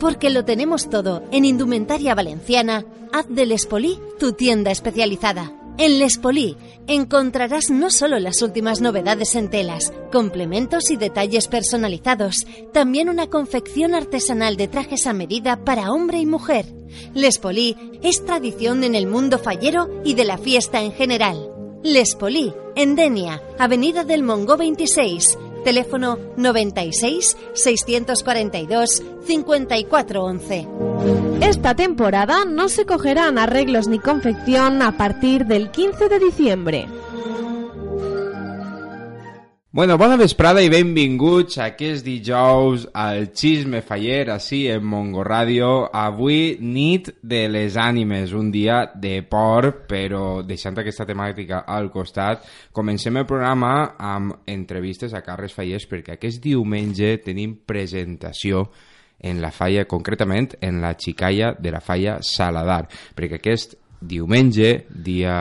Porque lo tenemos todo en Indumentaria Valenciana, haz de Lespolí tu tienda especializada. En Lespolí encontrarás no solo las últimas novedades en telas, complementos y detalles personalizados, también una confección artesanal de trajes a medida para hombre y mujer. Lespolí es tradición en el mundo fallero y de la fiesta en general. Lespolí, en Denia, Avenida del Mongo 26, teléfono 96 642 5411. Esta temporada no se cogerán arreglos ni confección a partir del 15 de diciembre. Bueno, bona vesprada i benvinguts aquest dijous al Xisme Faller, així en Mongo Ràdio. Avui, nit de les ànimes, un dia de por, però deixant aquesta temàtica al costat, comencem el programa amb entrevistes a Carles Fallers, perquè aquest diumenge tenim presentació en la falla, concretament en la xicalla de la falla Saladar, perquè aquest diumenge, dia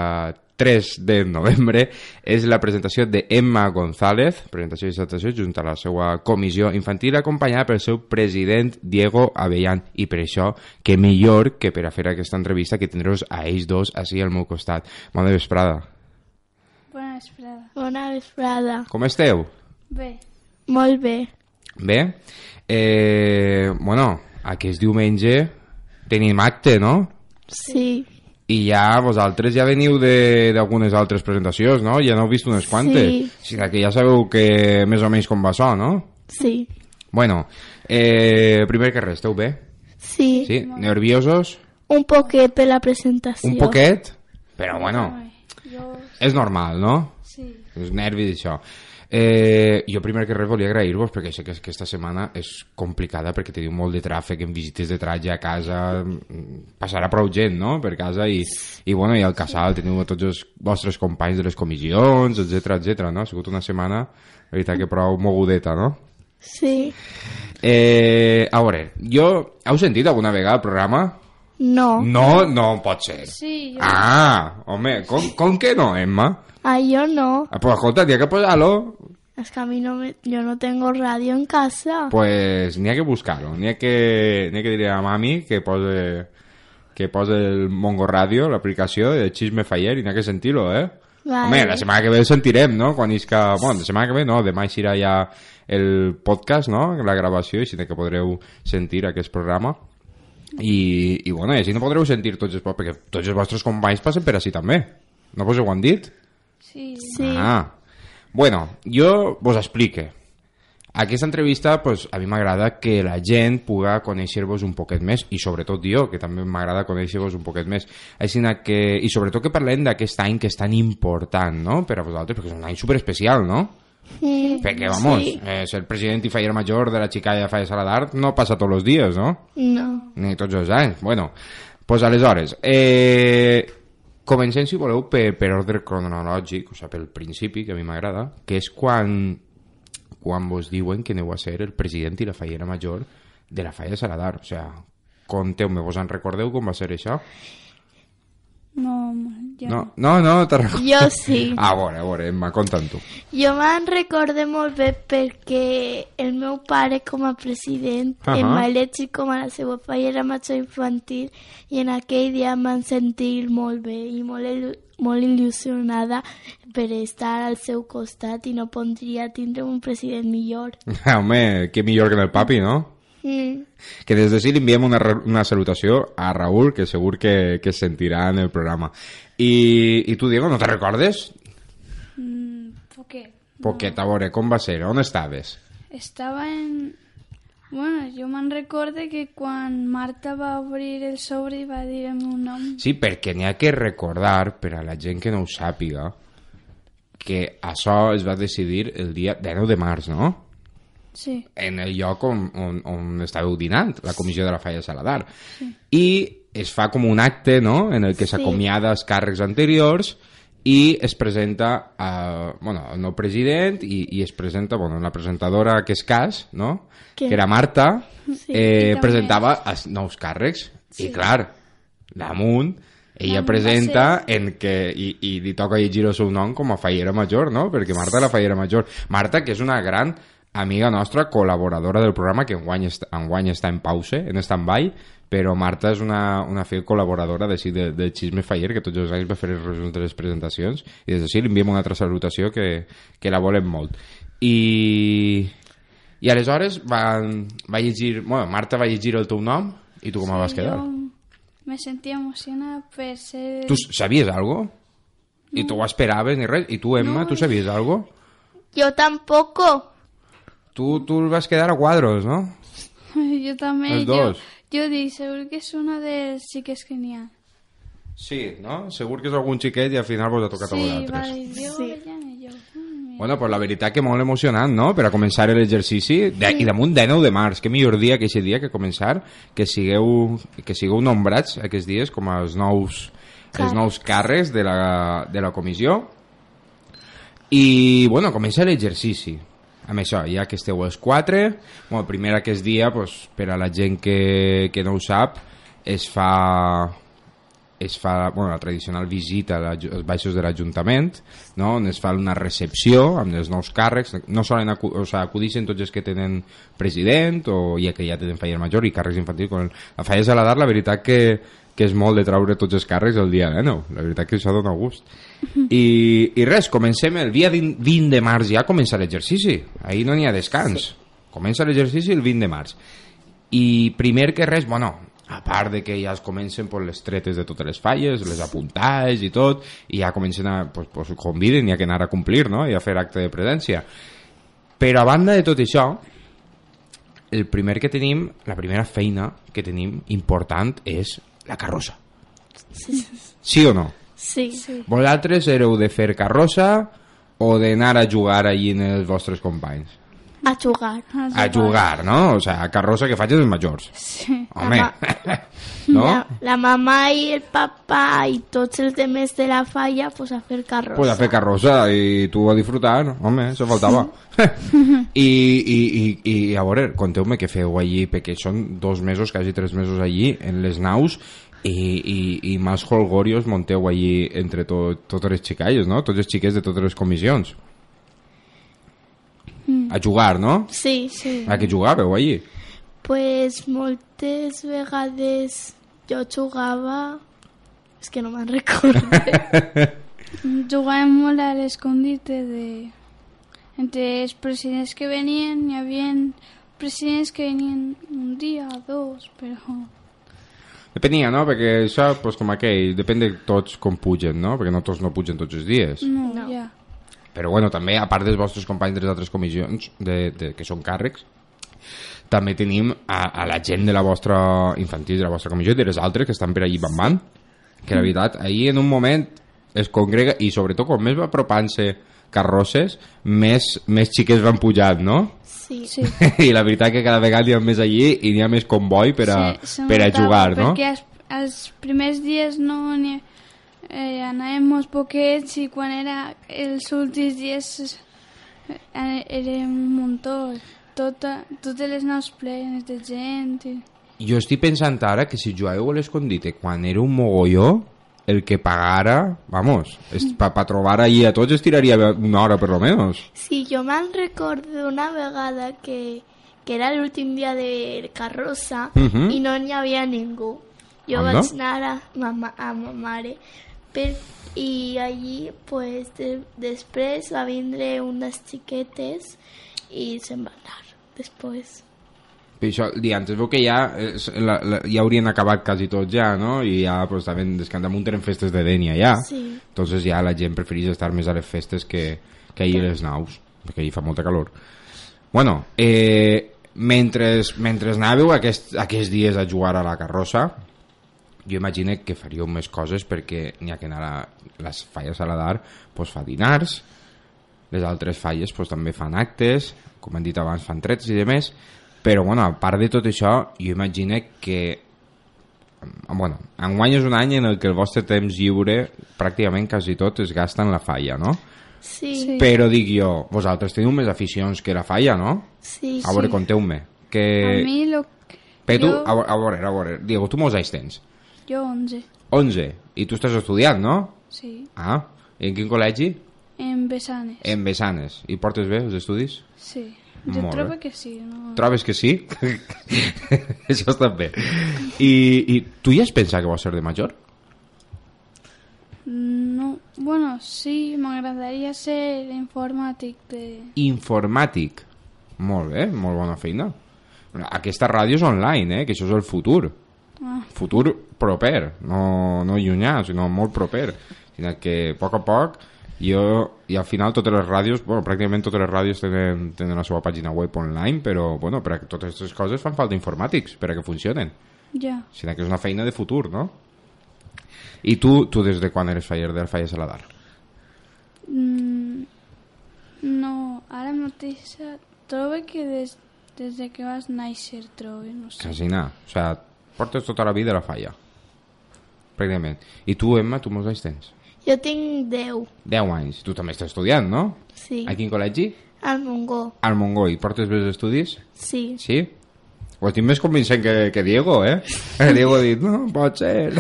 3 de novembre és la presentació de Emma González, presentació i exaltació junt a la seva comissió infantil acompanyada pel seu president Diego Avellán i per això que millor que per a fer aquesta entrevista que tindreu a ells dos així al meu costat. Bona vesprada. Bona vesprada. Bona vesprada. Com esteu? Bé. Molt bé. Bé? Eh, bueno, aquest diumenge tenim acte, no? Sí. I ja vosaltres ja veniu de- d'algunes altres presentacions, no? Ja n'heu vist unes quantes. Sí. O sigui que ja sabeu que més o menys com va això, no? Sí. Bueno, eh, primer que res, esteu bé? Sí. Sí? Nerviosos? Un poquet per la presentació. Un poquet? Però bueno, Ai, jo... és normal, no? Sí. Els nervis i això. Eh, jo primer que res volia agrair-vos perquè sé que aquesta setmana és complicada perquè teniu molt de tràfic en visites de tratge a casa mm, passarà prou gent no? per casa i, i, bueno, i al casal teniu tots els vostres companys de les comissions etc etc. no? ha sigut una setmana la veritat que prou mogudeta no? Sí. eh, a veure, jo heu sentit alguna vegada el programa? No. no, no pot ser Sí, jo... ah, home, com, com que no, Emma? Ah, yo no. Ah, pues escolta, tía que posarlo Es que a mí no me... Yo no tengo radio en casa. Pues n'hi ha que buscar-ho, n'hi ha que, n'hi ha que dir a mami que pose, que pose el Mongo Radio, l'aplicació de Xisme Faller, i n'hi ha que sentir-ho, eh? Vale. Home, la setmana que ve el sentirem, no? Quan isca... Bueno, la setmana que ve no, demà eixirà ja el podcast, no? La gravació, així que podreu sentir aquest programa. I, i bueno, i així no podreu sentir tots els... perquè tots els vostres companys passen per així també. No vos ho han dit? Sí. Sí. Ah, bueno, jo vos explique. Aquesta entrevista, pues, a mi m'agrada que la gent puga conèixer-vos un poquet més, i sobretot jo, que també m'agrada conèixer-vos un poquet més. Així que, I sobretot que parlem d'aquest any que és tan important, no?, per a vosaltres, perquè és un any superespecial, no? Sí. Perquè, vamos, Sí. eh, ser president i faller major de la xicalla de Falla Saladar no passa tots els dies, no? No. ni tots els anys. Bueno, pues aleshores, eh, comencem, si voleu, per, per ordre cronològic, o sigui, pel principi, que a mi m'agrada, que és quan, quan vos diuen que aneu a ser el president i la fallera major de la falla Saladar. O sigui, conteu-me, vos en recordeu com va ser això? No, jo No, no, no, te recordo. Jo sí. A veure, a veure, Emma, conta'm tu. Jo me'n recorde molt bé perquè el meu pare com a president Ahà. em va elegir com a la seva fallera major infantil i en aquell dia em van sentir molt bé i molt, il molt il·lusionada per estar al seu costat i no podria tindre un president millor. Home, que millor que el papi, no? Mm. Que des d'ací li enviem una, una salutació a Raúl, que segur que, que sentirà en el programa. I, i tu, Diego, no te recordes? Mm, poquet. Poquet, a veure, com va ser? On estaves? Estava en... Bueno, jo me'n recorde que quan Marta va obrir el sobre i va dir el meu nom... Sí, perquè n'hi ha que recordar, per a la gent que no ho sàpiga, que això es va decidir el dia 19 de març, no? Sí. en el lloc on, on, on estàveu dinant, la comissió de la Falla Saladar. I es fa com un acte, no?, en el que Sí. s'acomiada els càrrecs anteriors i es presenta a, bueno, el nou president i, i es presenta, bueno, la presentadora que és cas, no?, Que- que era Marta, Sí, eh, presentava els nous càrrecs. I clar, damunt ella presenta en que, i, i li toca llegir el seu nom com a fallera major, no? Perquè Marta era fallera major. Marta, que és una gran amiga nostra, col·laboradora del programa, que enguany, est enguany està en pause, en stand-by, però Marta és una, una fiel col·laboradora de, de, de Xisme Faller, que tots els anys va fer els resums de les presentacions, i des d'ací li enviem una altra salutació que, que la volem molt. I, i aleshores va, va llegir... Bueno, Marta va llegir el teu nom, i tu com sí, vas quedar? Jo me sentia emocionada per ser... Tu sabies algo? I tu ho esperaves ni res? I tu, Emma, no. tu sabies algo? Yo tampoco. Tu, tu vas quedar a quadros, no? jo també. Els dos. Jo, jo dic, segur que és una dels xiquets que n'hi ha. Sí, no? Segur que és algun xiquet i al final vos ha tocat sí, a vosaltres. Sí, va, jo, sí. jo. Mm, Bueno, pues la veritat que molt emocionant, no?, per a començar l'exercici, sí. i damunt de 9 de març, que millor dia que aquest dia que començar, que sigueu, que sigueu nombrats aquests dies com els nous, els nous càrrecs de la, de la comissió. I, bueno, comença l'exercici. Amb això, ja que esteu els quatre, bueno, primer aquest dia, pues, per a la gent que, que no ho sap, es fa es fa bueno, la tradicional visita als baixos de l'Ajuntament, no? on es fa una recepció amb els nous càrrecs, no solen acu o sigui, acudixen tots els que tenen president o ja que ja tenen faller major i càrrecs infantils. Con la falla Saladar, la veritat que, que és molt de traure tots els càrrecs el dia de nou. La veritat que això dona gust. I, i res, comencem el dia 20 de març ja comença l'exercici. Ahir no n'hi ha descans. Sí. Comença l'exercici el 20 de març. I primer que res, bueno, a part de que ja es comencen pues, les tretes de totes les falles, les apuntades i tot, i ja comencen a, pues, pues, conviden i ha que anar a complir, no?, i a fer acte de presència. Però a banda de tot això, el primer que tenim, la primera feina que tenim important és la carrossa. Sí, Sí o no? sí. sí. Vosaltres éreu de fer carrossa o d'anar a jugar allí en els vostres companys? A jugar. A jugar, no? O sea, carrossa que faig els majors. Sí. Home, no? La, la mamá y el papá y tots els demés de la falla pues a fer carrossa. Pues a fer carrossa i tu a disfrutar, no? home, això faltava. I, i, i, I a veure, conteu-me què feu allí, perquè són dos mesos, quasi tres mesos allí, en les naus, i, i, i més holgorios monteu allí entre to, totes les xicalles, no? Tots els xiquets de totes les comissions. A jugar, no? Sí, sí. A què jugàveu allí? Pues moltes vegades jo jugava... És que no me'n recordo. Jugàvem molt a l'escondite de... Entre els presidents que venien, hi havia presidents que venien un dia, dos, però... Depenia, no? Perquè això, pues, com aquell, depèn de tots com pugen, no? Perquè no tots no pugen tots els dies. No, No. ja. Però bueno, també, a part dels vostres companys de les altres comissions, de, de, que són càrrecs, també tenim a, a la gent de la vostra infantil, de la vostra comissió, i de les altres que estan per allí bambant, que la veritat, ahir en un moment es congrega, i sobretot quan més va apropant-se carrosses, més, més xiques van pujant, no? Sí. Sí. I la veritat que cada vegada hi ha més allí i n'hi ha més comboi per a, Sí, per a jugar, no? Perquè els, els primers dies no n'hi eh, anàvem molt poquets i quan era els últims dies eh, érem un muntó. Tota, totes les naus plenes de gent. I... Jo estic pensant ara que si jugueu a l'escondite quan era un mogolló, el que pagara, vamos, para pa trobar allí a tots estiraria una hora per lo menos. Sí, jo me'n recordo una vegada que, que era l'últim dia de carrossa Mhm. i no n'hi havia ningú. Jo Anda. vaig anar a ma- a ma mare per, i allí pues, de, després va vindre unes xiquetes i se'n va anar després. Per això, el dia antes veu que ja, la, la, ja haurien acabat quasi tots ja, no? I ja, pues, estaven, des que damunt eren festes de Dènia ja. Sí. Entonces ja la gent prefereix estar més a les festes que, que ahir a les naus, perquè ahir fa molta calor. Bueno, eh, mentre, mentre anàveu aquests, aquests dies a jugar a la carrossa, jo imagino que faríeu més coses perquè n'hi ha que anar a les falles a la d'art, pues, fa dinars, les altres falles pues, també fan actes, com hem dit abans, fan trets i demés, però bueno, a part de tot això, jo imagino que bueno, enguany és un any en el que el vostre temps lliure pràcticament quasi tot es gasta en la falla, no? Sí, Sí. Però dic jo, vosaltres teniu més aficions que la falla, no? sí, A veure, sí. conteu-me. Que... A mi, lo... Però tu, jo- a, a veure, a veure, Diego, tu molts anys tens? jo 11, 11. I tu estàs estudiant, no? sí, Ah, i en quin col·legi? En Besanes. En Besanes. I portes bé els estudis? Sí. Jo Molt trobo bé. que sí. No? Trobes que sí? Això està bé. I, I tu ja has pensat que vols ser de major? no. Bueno, sí, m'agradaria ser informàtic de... Informàtic. Molt bé, molt bona feina. Aquesta ràdio és online, eh? que això és el futur. Ah, Futur proper, no, no llunyà, sinó molt proper. Sinó que a poc a poc jo, i al final totes les ràdios, bueno, pràcticament totes les ràdios tenen, tenen la seva pàgina web online, però bueno, per a totes aquestes coses fan falta informàtics per a que funcionen. ja. Sinó que és una feina de futur, no? I tu, tu des de quan eres faller del Falles Saladar? Mm, no, ara mateix trobo que des, des de que vas néixer trobo, no sé. Casina. O sigui, portes tota la vida a la falla. Pràcticament. I tu, Emma, tu molts anys tens? Jo tinc 10, 10 anys. Tu també estàs estudiant, no? sí. A quin col·legi? Al Mongó, Al Montgó. I portes bé els estudis? sí. Sí? Ho estic més convincent que, que Diego, eh? Diego ha dit, no, pot ser.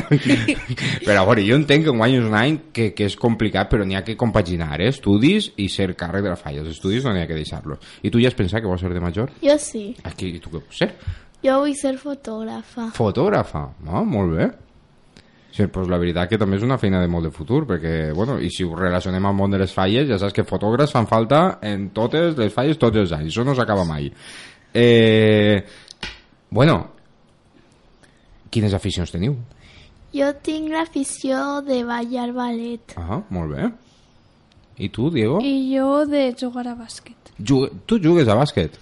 però, a veure, jo entenc que guanyes un any que, que és complicat, però n'hi ha que compaginar, eh? Estudis i ser càrrec de la falla. Els estudis no n'hi ha que deixar-los. I tu ja has pensat que vols ser de major? Jo sí. Aquí, i tu què vols ser? Jo vull ser fotògrafa. Fotògrafa. No, molt bé. Sí, pues la veritat que també és una feina de molt de futur, perquè, bueno, i si ho relacionem al món de les falles, ja saps que fotògrafs fan falta en totes les falles tots els anys, això no s'acaba mai. Eh, bueno, quines aficions teniu? Jo tinc l'afició de ballar ballet. Ah, molt bé. I tu, Diego? I jo de jugar a bàsquet, Jugue... Tu jugues a bàsquet.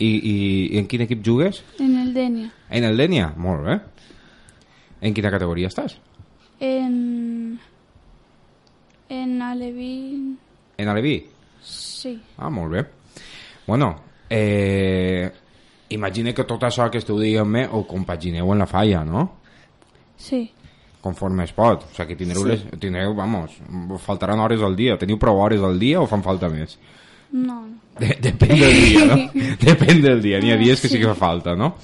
I, i, I en quin equip jugues? en el Denia. En el Denia? Molt bé. En quina categoria estàs? En... En Alevín... En Aleví? Sí. Ah, molt bé. Bueno, eh, imagine que tot això que esteu dient-me ho compagineu en la falla, no? Sí. Conforme es pot. O sigui, que tindreu, les, tindreu vamos, faltaran hores al dia. Teniu prou hores al dia o fan falta més? No. De depèn del dia, no? depèn del dia. N'hi ha dies que sí que fa falta, no?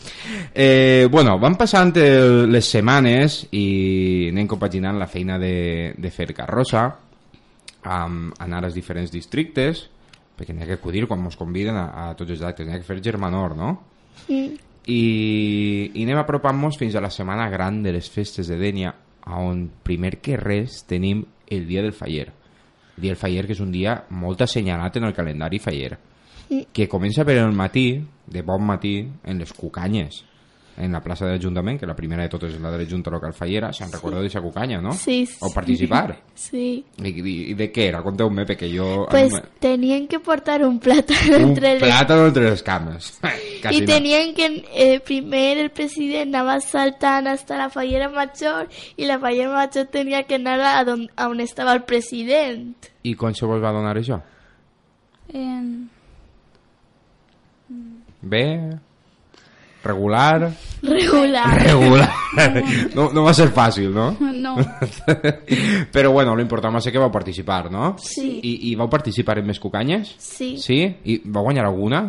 Eh, bueno, van passant el, les setmanes i anem compaginant la feina de, de fer carrossa amb anar als diferents districtes perquè n'hi ha que acudir quan ens conviden a, a tots els actes, n'hi ha que fer germanor, no? Mm. I, i anem apropant-nos fins a la setmana gran de les festes de Dènia on primer que res tenim el dia del faller dia del faller que és un dia molt assenyalat en el calendari faller que comença per el matí de bon matí en les cucanyes en la plaça de l'Ajuntament, que la primera de totes és la de la Junta Local Fallera, se'n recordeu d'aquesta cucanya, no? Sí, sí. O participar. Sí. I, i, I de què era? Conteu-me, perquè jo... Pues me- tenían que portar un plátano un entre les... plàtano entre les cames. Quasi Y no. tenían que, eh, primer el presidente andaba saltando hasta la fallera mayor y la fallera mayor tenía que anar a donde, a on estaba el presidente. I com se vos va donar això? En... Bé? Regular? Regular. Regular. No, no va ser fàcil, no? No. Però bueno, lo important va ser que vau participar, no? Sí. I, i vau participar en més cucanyes? Sí. Sí? I vau guanyar alguna?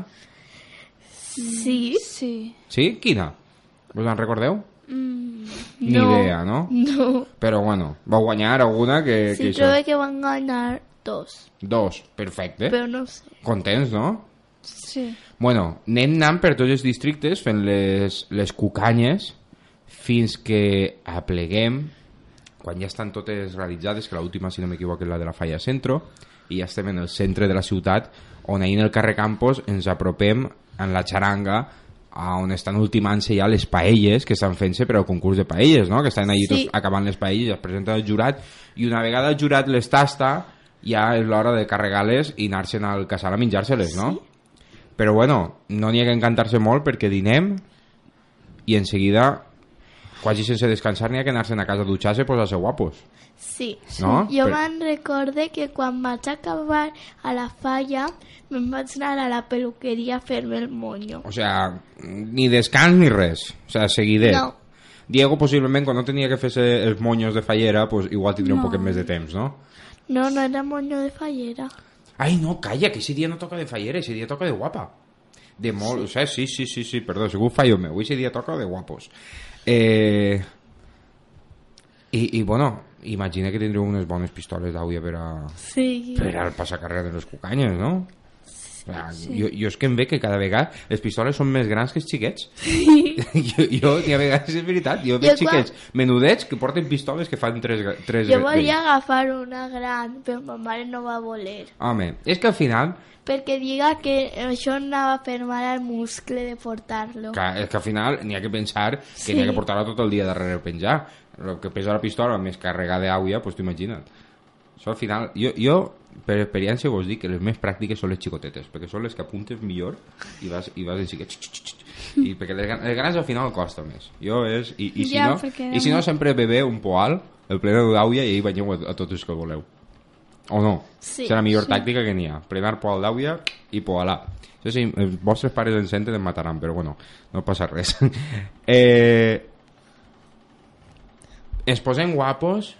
Sí. Sí. Sí? Quina? Us en recordeu? Ni No. idea, no? No. Però bueno, vau guanyar alguna que... Sí, que això- creo que van a ganar dos. Dos, perfecte. Pero no sé. Contents, no? Sí. Bueno, anem anant per tots els districtes fent les, les cucanyes fins que apleguem quan ja estan totes realitzades, que l'última, si no m'equivoco, és la de la Falla Centro, i ja estem en el centre de la ciutat, on ahir en el carrer Campos ens apropem en la xaranga a on estan ultimant-se ja les paelles que estan fent-se per al concurs de paelles, no? que estan allí Sí. tots acabant les paelles, es presenten al jurat, i una vegada el jurat les tasta, ja és l'hora de carregar-les i anar-se'n al casal a menjar-se-les, no? Però bueno, no n'hi ha que encantar-se molt perquè dinem i en seguida, quasi sense descansar, n'hi ha que anar-se'n a casa a dutxar-se i posar-se guapos. Sí. No? Jo Per- me'n recorde que quan vaig acabar a la falla me'n vaig anar a la peluqueria a fer-me el moño. O sea, ni descans ni res. O sea, seguidet. No. Diego, possiblement, quan no tenia que fer-se els moños de fallera, pues, igual tindria un No. poquet més de temps, no? No, no era moño de fallera. Ai, no, calla, que ese dia no toca de fallera, ese dia toca de guapa. De molt, o sea, sí, sí, sí, sí, perdó, segur fallo meu, ese dia toca de guapos. Eh... I, I, bueno, imagina que tindreu unes bones pistoles d'auia per a, Sí. per al passacarrer de les cucanyes, no? Ah, jo, jo és que em ve que cada vegada les pistoles són més grans que els xiquets. jo, jo ni a vegades és veritat, jo veig Jo quan- xiquets menudets que porten pistoles que fan tres, tres Jo volia agafar una gran, però ma mare no va voler. Home, és que al final Perquè diga que això anava a fer mal al muscle de portar-lo. que, és que al final n'hi ha que pensar que Sí. n'hi ha que portar-la tot el dia darrere penjar el que pesa la pistola més carregada d'àuia doncs t'ho imagina't això al final, jo, jo per experiència vos dic que les més pràctiques són les xicotetes perquè són les que apuntes millor i vas, i vas en xic, xic. i perquè les, les grans al final costa més jo és, i, i, si Ja, no, perquè i si no sempre bebé un poal el pleno d'àuia i banyeu a, a tots els que voleu o no? Sí, serà la millor sí. tàctica que n'hi ha plenar poal d'àuia i poalà això sí, els vostres pares en senten em mataran però bueno, no passa res eh, ens posem guapos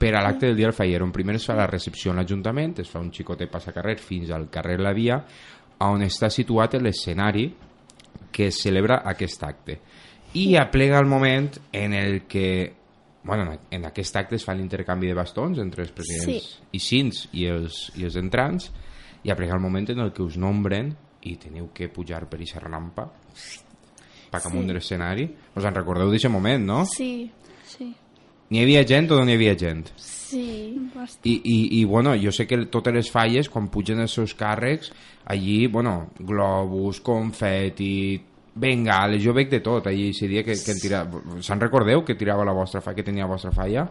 per a l'acte del dia del fallero. En primer es fa la recepció en l'Ajuntament, es fa un xicotet passacarrer fins al carrer La Via, on està situat l'escenari que es celebra aquest acte. I aplega el moment en el que bueno, en aquest acte es fa l'intercanvi de bastons entre els presidents Sí. i cins i els, i els entrants i aplega el moment en el que us nombren i teniu que pujar per aquesta rampa cap amunt Sí. de l'escenari. Us en recordeu d'aquest moment, no? Sí, Sí, N'hi havia gent o no n'hi havia gent? sí. bastant. I, i, i bueno, jo sé que totes les falles, quan pugen els seus càrrecs, allí, bueno, globus, confeti, bengales, jo veig de tot allí, ese dia que, que en tira... Se'n recordeu que tirava la vostra falla, que tenia la vostra falla?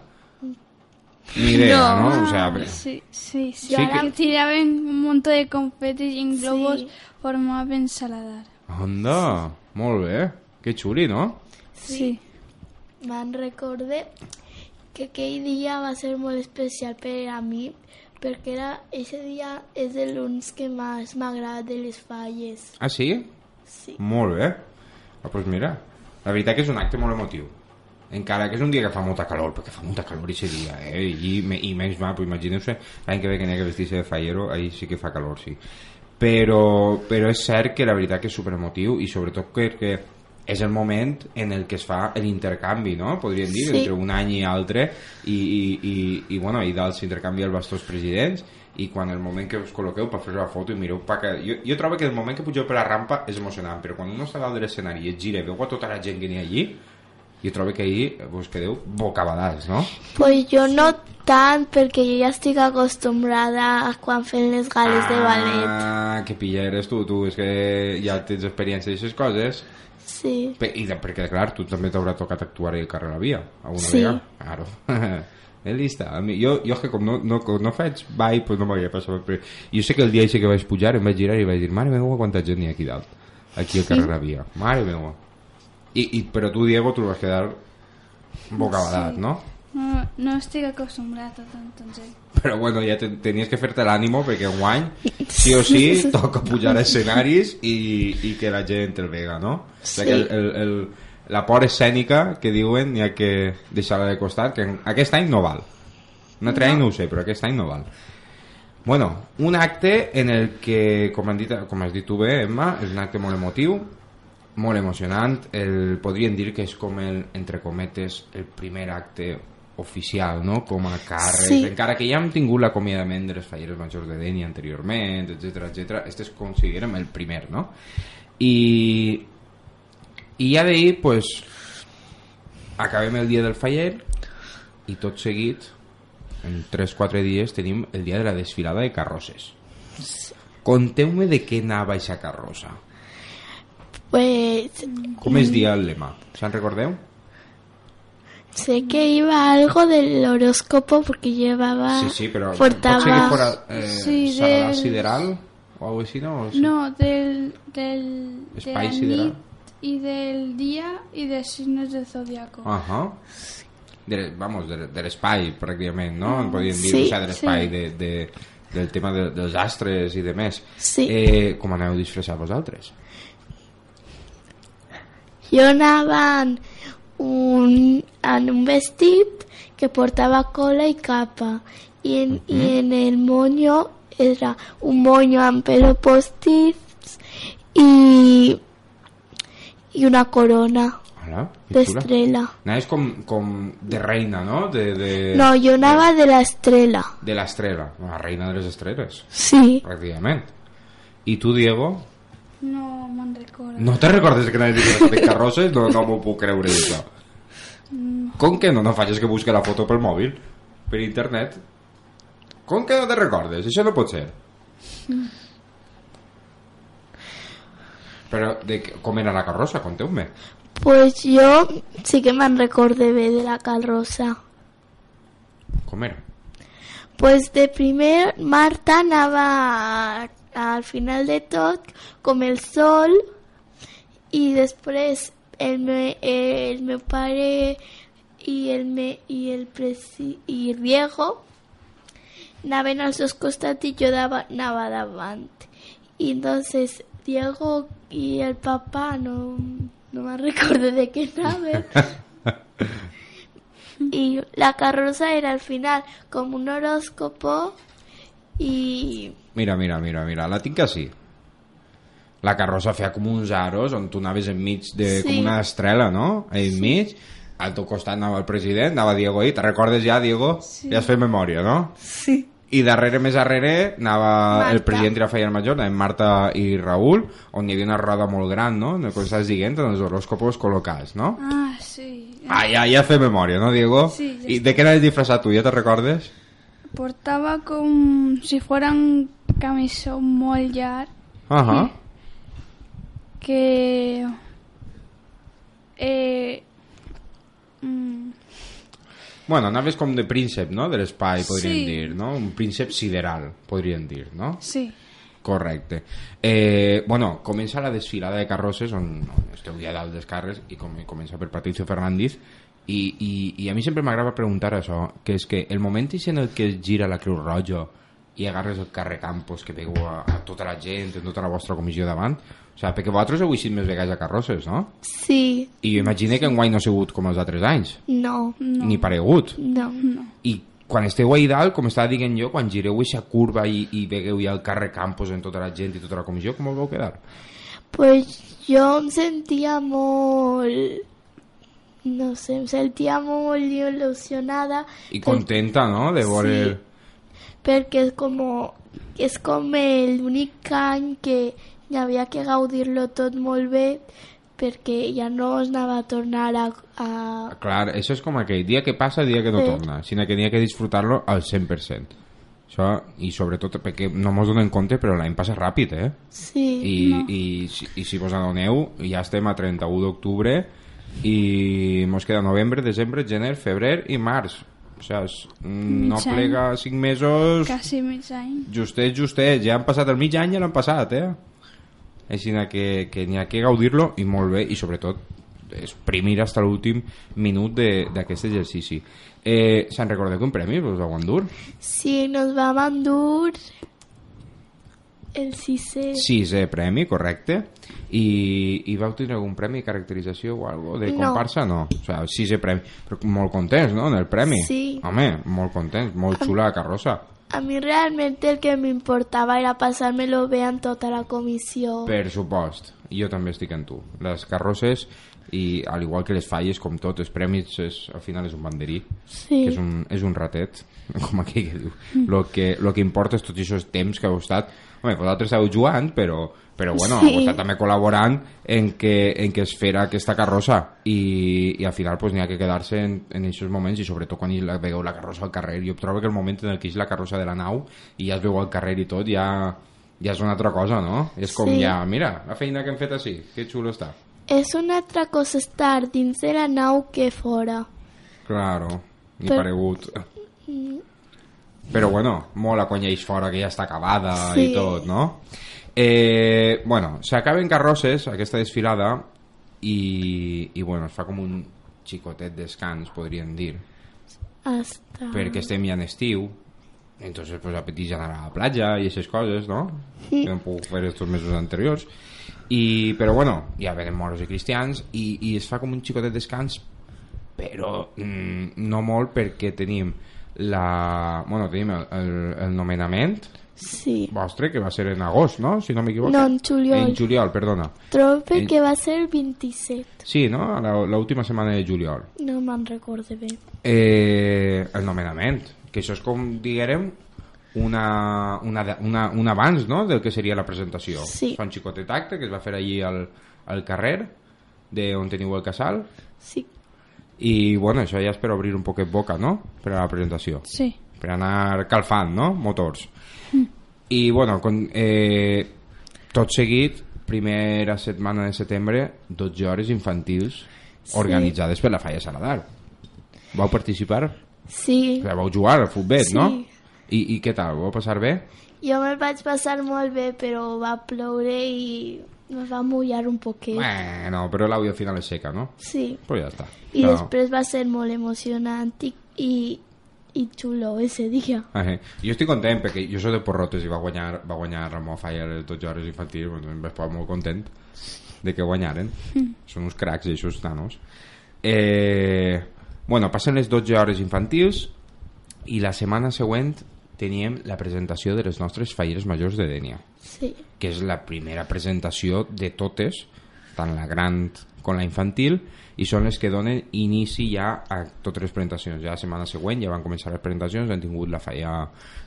Ni idea, ¿no? No. O sea, Sí, sí, sí. Sí que... tiraven un montón de confetis i en globos Sí. formaven saladar. anda, molt bé. Que xuli, no? Sí. Me'n recorde que aquell dia va ser molt especial per a mi perquè era, ese dia és de l'uns que més m'agrada de les falles. Ah, sí? Sí. Molt bé. Ah, doncs mira, la veritat que és un acte molt emotiu. Encara que és un dia que fa molta calor, perquè fa molta calor aquest dia, eh? I, me- i menys mal, però imagineu-se l'any que ve que n'hi ha que vestir-se de fallero, ahí sí que fa calor, sí. Però, però és cert que la veritat que és superemotiu i sobretot perquè és el moment en el que es fa l'intercanvi, no? Podríem dir, Sí. entre un any i altre i, i, i, i, bueno, i dalt s'intercanvia el als presidents i quan el moment que us col·loqueu per fer la foto i mireu pa que... Jo, jo trobo que el moment que pugeu per la rampa és emocionant, però quan uno està dalt de l'escenari i et gira i veu a tota la gent que n'hi ha allí, jo trobo que ahir vos quedeu bocabadats, no? Pues jo no tant, perquè jo ja estic acostumbrada a quan fem les gales de ballet. Ah, que pilla eres tu, tu, és que ja tens experiència d'aquestes coses. Sí. I de, perquè, clar, tu també t'haurà tocat actuar al carrer La Via, alguna Sí. vegada. Claro. és lista. A mi, jo, jo que com no, no, com no faig ball, pues no m'havia passat. Però jo sé que el dia que vaig pujar em vaig girar i vaig dir, mare meva, quanta gent hi ha aquí dalt. Aquí al carrer La Via. Mare meva. I, i, però tu, Diego, tu vas quedar bocabadat, Sí. no? No, no estic acostumbrat a tanta gent. Però bueno, ja te, tenies que fer-te l'ànimo perquè enguany, sí o sí, toca pujar a escenaris i, i que la gent el vega, no? O sigui, el, el, el, la por escènica que diuen n'hi ha que deixar-la de costat, que aquest any no val. Un altre any no ho sé, però aquest any no val. Bueno, un acte en el que, com, han dit, com has dit tu bé, Emma, és un acte molt emotiu, molt emocionant. El, podríem dir que és com el, entre cometes, el primer acte oficial, no? Com a càrrec. Sí. Encara que ja hem tingut l'acomiadament de les falleres majors de Deni anteriorment, etc etc. este es considerem el primer, no? I, i ja d'ahir, pues, acabem el dia del faller i tot seguit, en 3-4 dies, tenim el dia de la desfilada de carrosses. Conteu-me de què anava aquesta carrossa. Pues Com es dia el lema? Se'n recordeu? Sé que iba algo del horóscopo porque llevaba... Sí, sí, pot ser que fora eh, Sí, del- Sideral o algo així, no? O sí? No, del, del, de la sideral. i del dia i de signes del zodiaco. Ajá. Vamos, de, de l'espai, pràcticament, no? En podríem dir, Sí, o sigui, de l'espai, sí. de, de, del tema de, dels astres i de més. Sí. Eh, com aneu disfressats vosaltres? Jo anava en un, en un vestit que portava cola i capa i en, i en el moño era un moño amb pelo postiz i, i una corona Hola, d'estrella. Anaves com, com de reina, no? De, de, No, jo anava de l'estrella. de l'estrela, la reina de les estreles, Sí, pràcticament. I tu, Diego? No me'n recordo. No te recordes que anaves disfressat de carrosses? No, no m'ho puc creure, això. Com que no? No facis que busque la foto pel mòbil? Per internet? Com que no te recordes? Això no pot ser. Però de, com era la carrossa? Conteu-me. Pues jo sí que me'n recorde bé de la carrossa. Com era? Pues de primer Marta anava al final de tot com el sol i després el, me, el meu pare i el, me, i el, presi, i el Diego anaven als dos costats i jo dava, anava davant. I entonces Diego i el papà no, no me'n recordo de què anaven. y la carroza era al final como un horóscopo y Mira, mira, mira, mira, la tinc així. La carrossa feia com uns aros on tu anaves enmig de Sí. com una estrela, no? Enmig, al teu costat anava el president, anava Diego ahí, te recordes ja, Diego? Sí. Ja has fet memòria, no? sí I darrere, més darrere, anava Marta. el president i la feia major, anaven Marta i Raül, on hi havia una roda molt gran, no? Com estàs dient, en els horòscopos col·locats, no? Ah, sí. Ah, ja, ja fet memòria, no, Diego? Sí, ja I de què anaves disfressat tu, ja te recordes? Portava com si un camisó molt llarg Ahà. que... Eh, mm, Bueno, anaves com de príncep, no?, de l'espai, podríem Sí. dir, no? Un príncep sideral, podríem dir, no? sí. Correcte. Eh, bueno, comença la desfilada de carrosses on, on esteu ja dalt dels carres i com, comença per Patricio Fernández i, i, i a mi sempre m'agrada preguntar això, que és que el moment en el que es gira la Creu Roja i agarres el carrer Campos que veieu a, a tota la gent, a tota la vostra comissió davant, o sigui, perquè vosaltres heu eixit més vegades a carrosses, no? sí I jo imagino que enguany no ha sigut com els altres anys, no No. ni paregut. no I quan esteu ahí dalt, com estava dient jo, quan gireu aquesta curva i, i vegueu ja el carrer Campos en tota la gent i tota la comissió, com us vau quedar? pues yo em sentia molt no sé, em sentia molt il·lusionada I contenta, no?, de veure... Sí. Perquè és com és com l'únic any que hi havia que gaudir-lo tot molt bé perquè ja no es anava a tornar a, a... Clar, això és com aquell dia que passa, dia que no Sí. torna, sinó que n'hi ha que disfrutar-lo al 100%. Això, i sobretot perquè no mos donem compte, però l'any passa ràpid, eh? Sí, I, i, si- i si vos adoneu, ja estem a 31 d'octubre i mos queda novembre, desembre, gener, febrer i març. O sigui, és- no Mig any. plega 5 mesos... Quasi mig any. Justet, justet, ja han passat el mig any, ja l'han passat, eh? Així que, que n'hi ha que gaudir-lo i molt bé, i sobretot exprimir fins a l'últim minut de- d'aquest exercici. Eh, Se'n recordeu que un premi us vau endur? sí, nos vam endur el sisè. Sisè premi, correcte. I, I vau tenir algun premi de caracterització o algo de No. comparsa? No. O sigui, sisè premi. Però molt contents, no?, en el premi. Sí. Home, molt contents, molt xula la carrossa. A mi realmente el que m'importava era passar-me-lo bé en tota la comissió. Per supost, jo també estic en tu. Les carrosses, i al igual que les falles, com tot, els premis, és, al final és un banderí, Sí. que és un, és un ratet, com aquell que diu. Lo que, lo que importa és tots aquests temps que heu estat... Home, vosaltres esteu jugant, però, però bueno, Sí. heu estat també col·laborant en que, en que es fera aquesta carrossa i, i al final pues, n'hi ha que quedar-se en, en aquests moments i sobretot quan la, veieu la carrossa al carrer jo trobo que el moment en el que és la carrossa de la nau i ja es veu al carrer i tot ja, ja és una altra cosa, no? És com Sí. ja, mira, la feina que hem fet així, que xulo està. És una altra cosa estar dins de la nau que fora. Claro, ni Per- paregut. Però bueno, mola quan hi fora que ja està acabada Sí. i tot, no? Eh, bueno, s'acaben carrosses, aquesta desfilada, i, i bueno, es fa com un xicotet descans, podríem dir, Hasta... perquè estem ja en estiu, entonces pues apeteix anar a la platja i aquestes coses, no? Que no puc fer estos mesos anteriors. I, però bueno, ja venen moros i cristians i, i es fa com un xicotet descans però mm, no molt perquè tenim la... Bueno, tenim el, el, el nomenament Sí. vostre, que va ser en agost, no? Si no m'equivoco. No, en juliol. En juliol, perdona. Trobo En- que va ser el 27. Sí, no? La- L'última setmana de juliol. No me'n recorde bé. Eh, el nomenament, que això és com, diguérem, una, una, una, un abans no? del que seria la presentació. Sí. Fa un xicotet acte que es va fer allí al, al carrer de on teniu el casal Sí, i bueno, això ja és per obrir un poquet boca, no? Per a la presentació. Sí. Per anar calfant, no? Motors. I bueno, con, eh, tot seguit, primera setmana de setembre, 12 hores infantils organitzades per la Falla Saladar. Vau participar? sí. O sigui, vau jugar al futbol, Sí. no? I, I què tal? Vau passar bé? Jo me'l vaig passar molt bé, però va ploure i me va mullar un poquet. Bueno, però l'àudio final és seca, no? Sí. Però ja està. I No. després va ser molt emocionant i, i, i xulo ese dia. Ah. Jo estic content perquè jo soc de Porrotes i va guanyar, va guanyar Ramon Falla el 12 hores infantil doncs em vaig posar molt content de que guanyaren són uns cracs i aquests nanos eh, bueno, passen les 12 hores infantils i la setmana següent teníem la presentació de les nostres falleres majors de Dènia Sí. Que és la primera presentació de totes, tant la gran com la infantil, i són les que donen inici ja a totes les presentacions. Ja la setmana següent ja van començar les presentacions, hem tingut la falla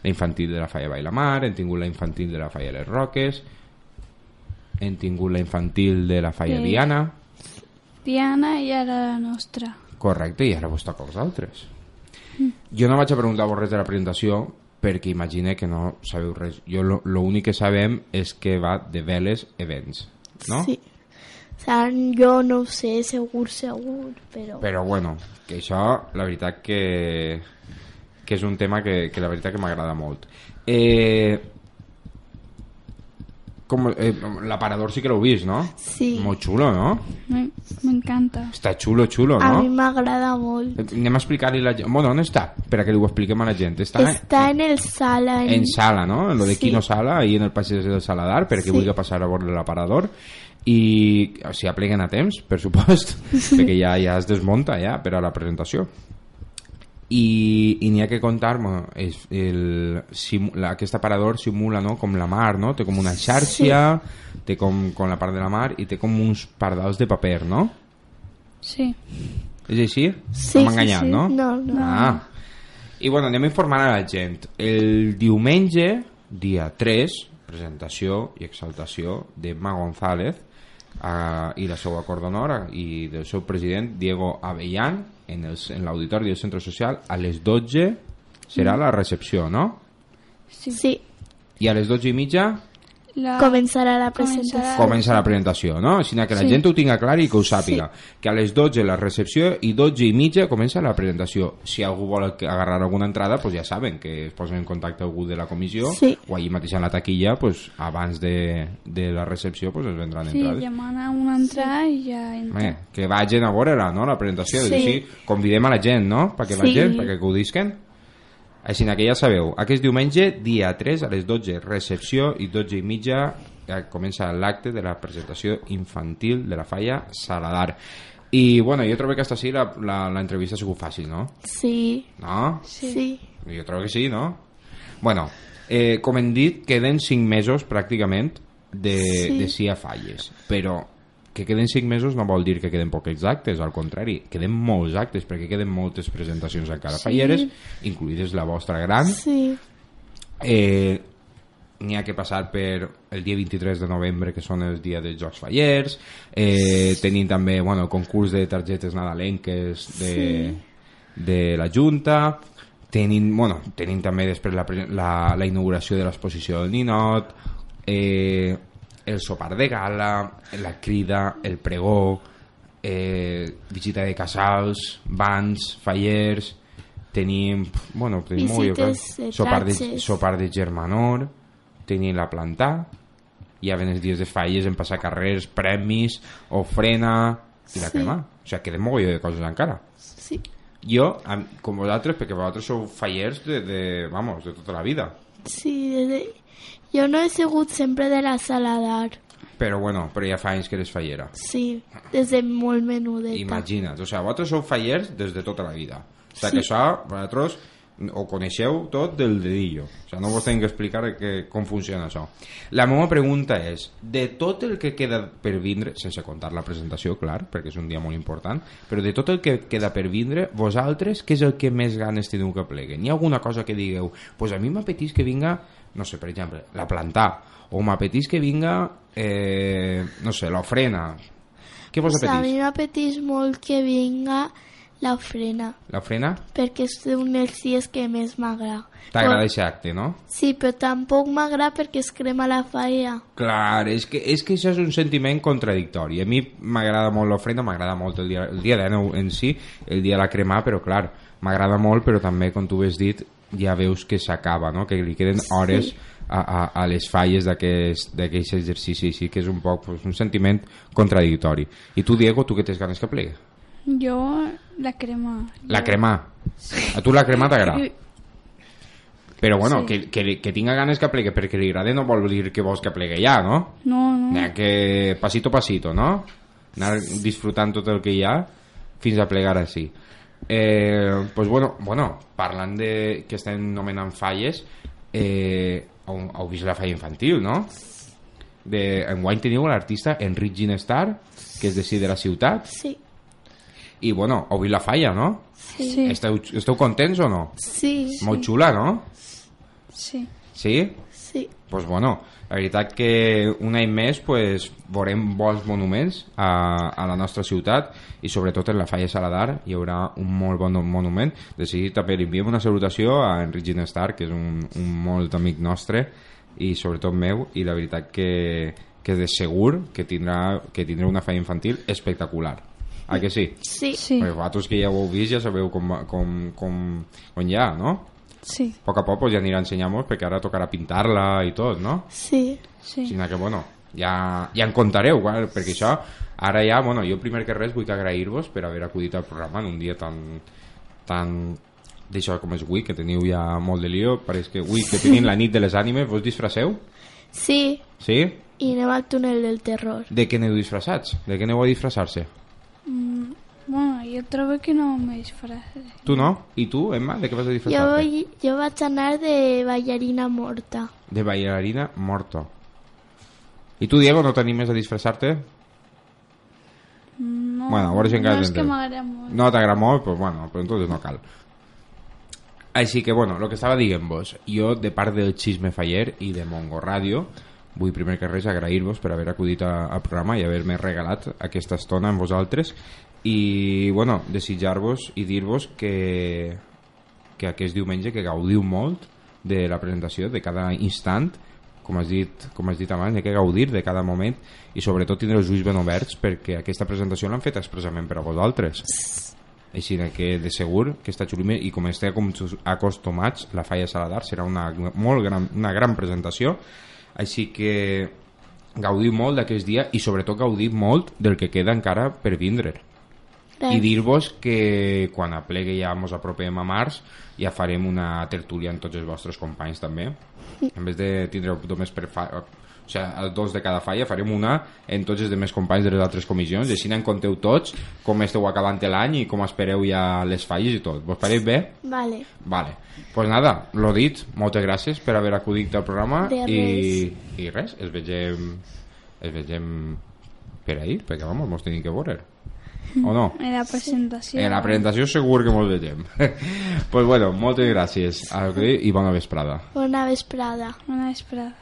la infantil de la falla Bailamar, hem tingut la infantil de la falla Les Roques, hem tingut la infantil de la falla Sí. Diana, Diana i ara la nostra. correcte, i ara vos toca a vosaltres. Jo no vaig a preguntar-vos res de la presentació perquè imagine que no sabeu res. Jo lo- l'únic que sabem és que va de veles events, no? Sí. O sigui, jo no ho sé segur, segur, però... Però bueno, que això, la veritat que, que és un tema que, que la veritat que m'agrada molt. Eh, com, eh, l'aparador sí que l'heu vist, no? Sí. Molt xulo, no? Me- M'encanta. Està xulo, xulo, A mi no? m'agrada molt. Anem a explicar-li la gent... Bueno, on està? Per a que li ho expliquem a la gent. Està, Està en el sala. en sala, no? En lo de Sí. Quino Sala, ahí en el passeig del Saladar, perquè Sí. vulgui passar a veure l'aparador i o sigui, apleguen a temps, per supost, perquè ja, ja es desmunta ja per a la presentació. I, i n'hi ha que contar, bueno, és el, simu, la, aquest aparador simula no, com la mar, no? té com una xarxa, té com, com la part de la mar i té com uns pardals de paper, no? Sí. És així? Sí, M'ha sí, enganyat, sí. no? No, no. Ah. I bueno, anem informant a la gent. El diumenge, dia 3, presentació i exaltació de Ma González eh, i la seva acord d'honor i del seu president Diego Avellán en el- en l'auditori del centre social a les 12 serà la recepció, no? Sí. Sí, I a les 12 i mitja La... començarà la presentació. Començarà. comença la presentació, no? Així que la Sí. gent ho tinga clar i que ho sàpiga. Que a les 12 la recepció i 12 i mitja comença la presentació. Si algú vol agarrar alguna entrada, pues ja saben que es posen en contacte algú de la comissió Sí. o allí mateix en la taquilla, pues, abans de, de la recepció pues, es vendran Sí, entrades. demana una entrada i ja entra. Eh, que vagin a veure-la, no?, la presentació. Sí. Sí. Així, convidem a la gent, no?, perquè Sí. vagin, perquè acudisquen. Així que ja sabeu, aquest diumenge, dia 3, a les 12, recepció i 12 i mitja ja comença l'acte de la presentació infantil de la falla Saladar. I, bueno, jo trobo que hasta així la, la, la entrevista ha sigut fàcil, no? Sí, No? sí. Jo trobo que sí, no? Bueno, eh, com hem dit, queden 5 mesos pràcticament de, Sí. de sí a falles, però que queden 5 mesos no vol dir que queden pocs actes, al contrari, queden molts actes, perquè queden moltes presentacions encara Sí. falleres, incluïdes la vostra gran. Sí, Eh, N'hi ha que passar per el dia 23 de novembre, que són els dies dels Jocs Fallers. Eh, tenim també bueno, el concurs de targetes nadalenques de, de la Junta. Tenim, bueno, tenim també després la, la, la inauguració de l'exposició del Ninot, eh, el sopar de gala, la crida, el pregó, eh, visita de casals, bans, fallers, tenim, bueno, tenim molt, jo de sopar de, sopar de germanor, tenim la planta, ja ven els dies de falles, en passar carrers, premis, ofrena i la Sí. crema. O sigui, queda molt de coses encara. sí. Jo, com vosaltres, perquè vosaltres sou fallers de, de, vamos, de tota la vida. Sí, desde... jo no he sigut sempre de la Saladar. Però bueno, però ja fa anys que eres fallera. Sí, des de molt menudeta. Imagina't, o sigui, vosaltres sou fallers des de tota la vida. O sigui, Sí. que això, vosaltres, o coneixeu tot del dedillo. O sigui, no vos tinc que explicar que, com funciona això. La meva pregunta és, de tot el que queda per vindre, sense comptar la presentació, clar, perquè és un dia molt important, però de tot el que queda per vindre, vosaltres, què és el que més ganes teniu que pleguen? Hi ha alguna cosa que digueu, pues a mi m'apetís que vinga, no sé, per exemple, la plantar, o m'apetís que vinga, eh, no sé, l'ofrena. Què vos Pues a mi apetís? m'apeteix molt que vinga l'ofrena, L'ofrena? perquè és un dels dies que més m'agrada. T'agrada aquest acte, no? Sí, però tampoc m'agrada perquè es crema la falla. Clar, és que, és que això és un sentiment contradictori. A mi m'agrada molt l'ofrena, m'agrada molt el dia, el dia de nou en si, el dia de la cremar, però clar, m'agrada molt, però també, com tu has dit, ja veus que s'acaba, no? que li queden hores a, a, a les falles d'aquest exercici, així que és un poc pues, un sentiment contradictori. I tu, Diego, tu què tens ganes que plegui? Jo, la crema. La cremar. A tu la cremar t'agrada? Però bueno, Sí. que, que, que tinga ganes que plegui perquè li agrada no vol dir que vols que plegui ja, no? No, no. Ha que pasito a pasito, no? Anar disfrutant tot el que hi ha fins a plegar així. Eh, pues bueno, bueno, parlant de que estem nomenant falles, eh, heu, heu vist la falla infantil, no? De, enguany teniu l'artista Enric Ginestar, que és de de la ciutat, Sí, i bueno, heu vist la falla, no? Sí, Esteu, esteu contents o no? sí, Molt xula, no? sí. Sí? sí. pues bueno, la veritat que un any més pues, veurem bons monuments a, a la nostra ciutat i sobretot en la Falla Saladar hi haurà un molt bon monument de seguida també li enviem una salutació a Enric Ginestar que és un, un molt amic nostre i sobretot meu i la veritat que, que de segur que tindrà, que tindrà una falla infantil espectacular ah que sí? Sí, Sí, Perquè vosaltres que ja ho heu vist ja sabeu com, com, com, on hi ha, no? Sí, A poc a poc pues, ja anirà ensenyant-nos perquè ara tocarà pintar-la i tot, no? sí. sí. Sinó que, bueno, ja, ja en contareu, clar, perquè això, ara ja, bueno, jo primer que res vull agrair-vos per haver acudit al programa en un dia tan, tan d'això com és avui, que teniu ja molt de lío, pareix que avui que tenim la nit de les ànimes, vos disfresseu? Sí, Sí? i anem al túnel del terror. De què aneu disfressats? De què aneu a disfressar-se? Bueno, jo trobo que no me disfrace. Tu no? I tu, Emma, de què vas a Jo, jo vaig anar de ballarina morta. De ballarina morta. I tu, Diego, no t'animes a disfressar-te? No, Bueno, a veure si encara no és que m'agrada molt. No t'agrada molt, pues bueno, però entonces no cal. Així que, bueno, el que estava dient-vos, jo, de part del Xisme Faller i de Mongo Ràdio, vull primer que res agrair-vos per haver acudit a- al programa i haver-me regalat aquesta estona amb vosaltres i, bueno, desitjar-vos i dir-vos que, que aquest diumenge que gaudiu molt de la presentació, de cada instant, com has dit, com has dit abans, hi ha que gaudir de cada moment i sobretot tindre els ulls ben oberts perquè aquesta presentació l'han fet expressament per a vosaltres. Així que de segur que està xulime i com esteu acostumats, la Falla Saladar serà una, molt gran, una gran presentació així que gaudiu molt d'aquest dia i sobretot gaudiu molt del que queda encara per vindre i dir-vos que quan aplegui ja mos apropem a març ja farem una tertúlia amb tots els vostres companys també. En vez de tindre només per fa... o sigui, els dos de cada falla farem una en tots els demés companys de les altres comissions i així en conteu tots com esteu acabant l'any i com espereu ja les falles i tot. Vos pareix bé? Vale. Vale, pues nada, lo dit, moltes gràcies per haver acudit al programa De i, i res, es vegem es vegem per ahir, perquè vamos, mos tenim que veure o no? En la presentació. En la presentació segur que mos vegem pues bueno, moltes gràcies i bona vesprada Bona vesprada. Una vesprada.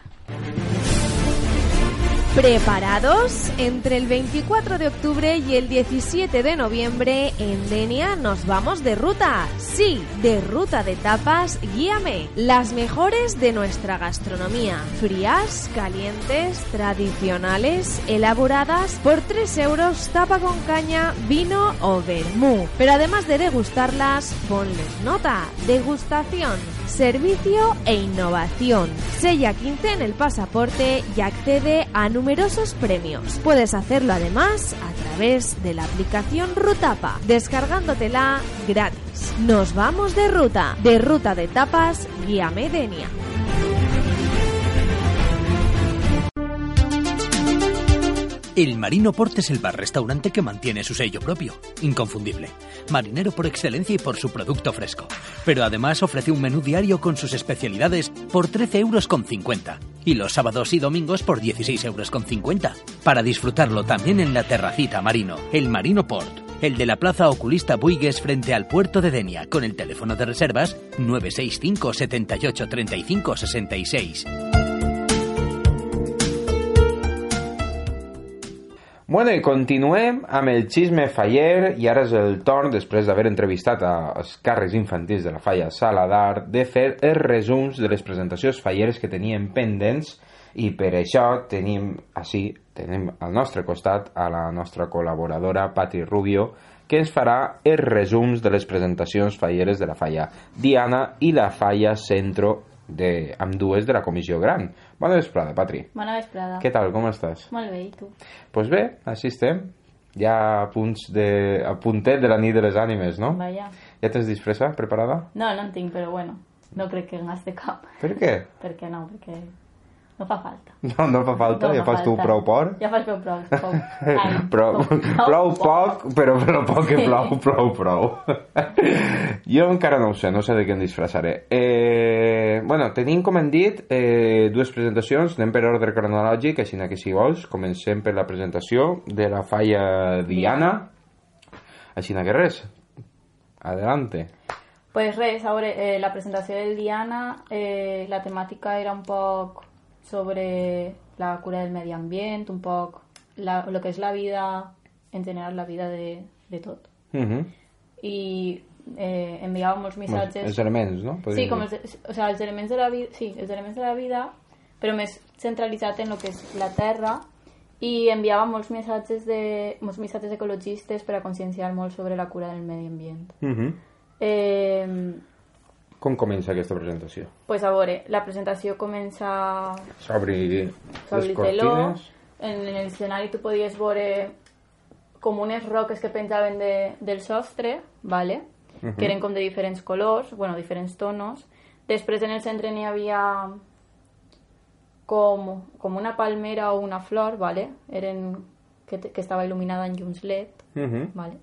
¿Preparados? Entre el 24 de octubre y el 17 de noviembre en Denia nos vamos de ruta. Sí, de ruta de tapas, guíame. Las mejores de nuestra gastronomía. Frías, calientes, tradicionales, elaboradas por 3 euros tapa con caña, vino o vermú. Pero además de degustarlas, ponles nota. Degustación, servicio e innovación. Sella 15 en el pasaporte y accede a numerosos premios. Puedes hacerlo además a través de la aplicación Rutapa, descargándotela gratis. Nos vamos de ruta, de ruta de tapas, guía Medenia. El Marino Port es el bar-restaurante que mantiene su sello propio, inconfundible. Marinero por excelencia y por su producto fresco. Pero además ofrece un menú diario con sus especialidades por 13,50 euros y los sábados y domingos por 16,50 euros para disfrutarlo también en la terracita Marino, el Marino Port, el de la Plaza Oculista Buigues frente al puerto de Denia, con el teléfono de reservas 965 78 35 66. Bueno, i continuem amb el xisme faller i ara és el torn, després d'haver entrevistat als càrrecs infantils de la falla Sala d'Art, de fer els resums de les presentacions falleres que teníem pendents i per això tenim així, tenim al nostre costat a la nostra col·laboradora Pati Rubio que ens farà els resums de les presentacions falleres de la falla Diana i la falla Centro de, amb dues de la comissió gran. Bona vesprada, Patri. Bona vesprada. Què tal, com estàs? Molt bé, i tu? Doncs pues bé, així estem. Ja a punts de... a puntet de la nit de les ànimes, no? Vaja. Ja tens disfressa preparada? No, no en tinc, però bueno, no crec que en gaste cap. Per què? Perquè no, perquè no fa falta. No, no fa falta, No ja fa fas tu falta. prou por. Ja fas prou, prou. prou. Ai, Prou, prou poc, però prou poc que plou, prou, prou. jo encara no ho sé, no sé de què em disfressaré. Eh, bueno, tenim, com hem dit, eh, dues presentacions, anem per ordre cronològic, així que si vols, comencem per la presentació de la falla Diana. Així que res, adelante. Pues res, a veure, eh, la presentació del Diana, eh, la temàtica era un poc sobre la cura del medi ambient, un poc la, lo que és la vida, en general la vida de, de tot. Uh -huh. I eh, enviava molts missatges... Els elements, no? Sí, Podríem com dir. els, o sea, els elements de la vida, sí, els elements de la vida, però més centralitzat en el que és la Terra i enviava molts missatges de molts missatges ecologistes per a conscienciar molt sobre la cura del medi ambient. Uh -huh. Eh, Com comença aquesta presentació? pues a veure, la presentació comença S'obri sobre les el teló, cortines. en, en l'escenari tu podies veure com unes roques que penjaven de, del sostre, vale? Mhm. que eren com de diferents colors, bueno, diferents tonos. Després en el centre n'hi havia com, com una palmera o una flor, vale? Eren, que, que estava il·luminada en llums LED. -huh. Vale.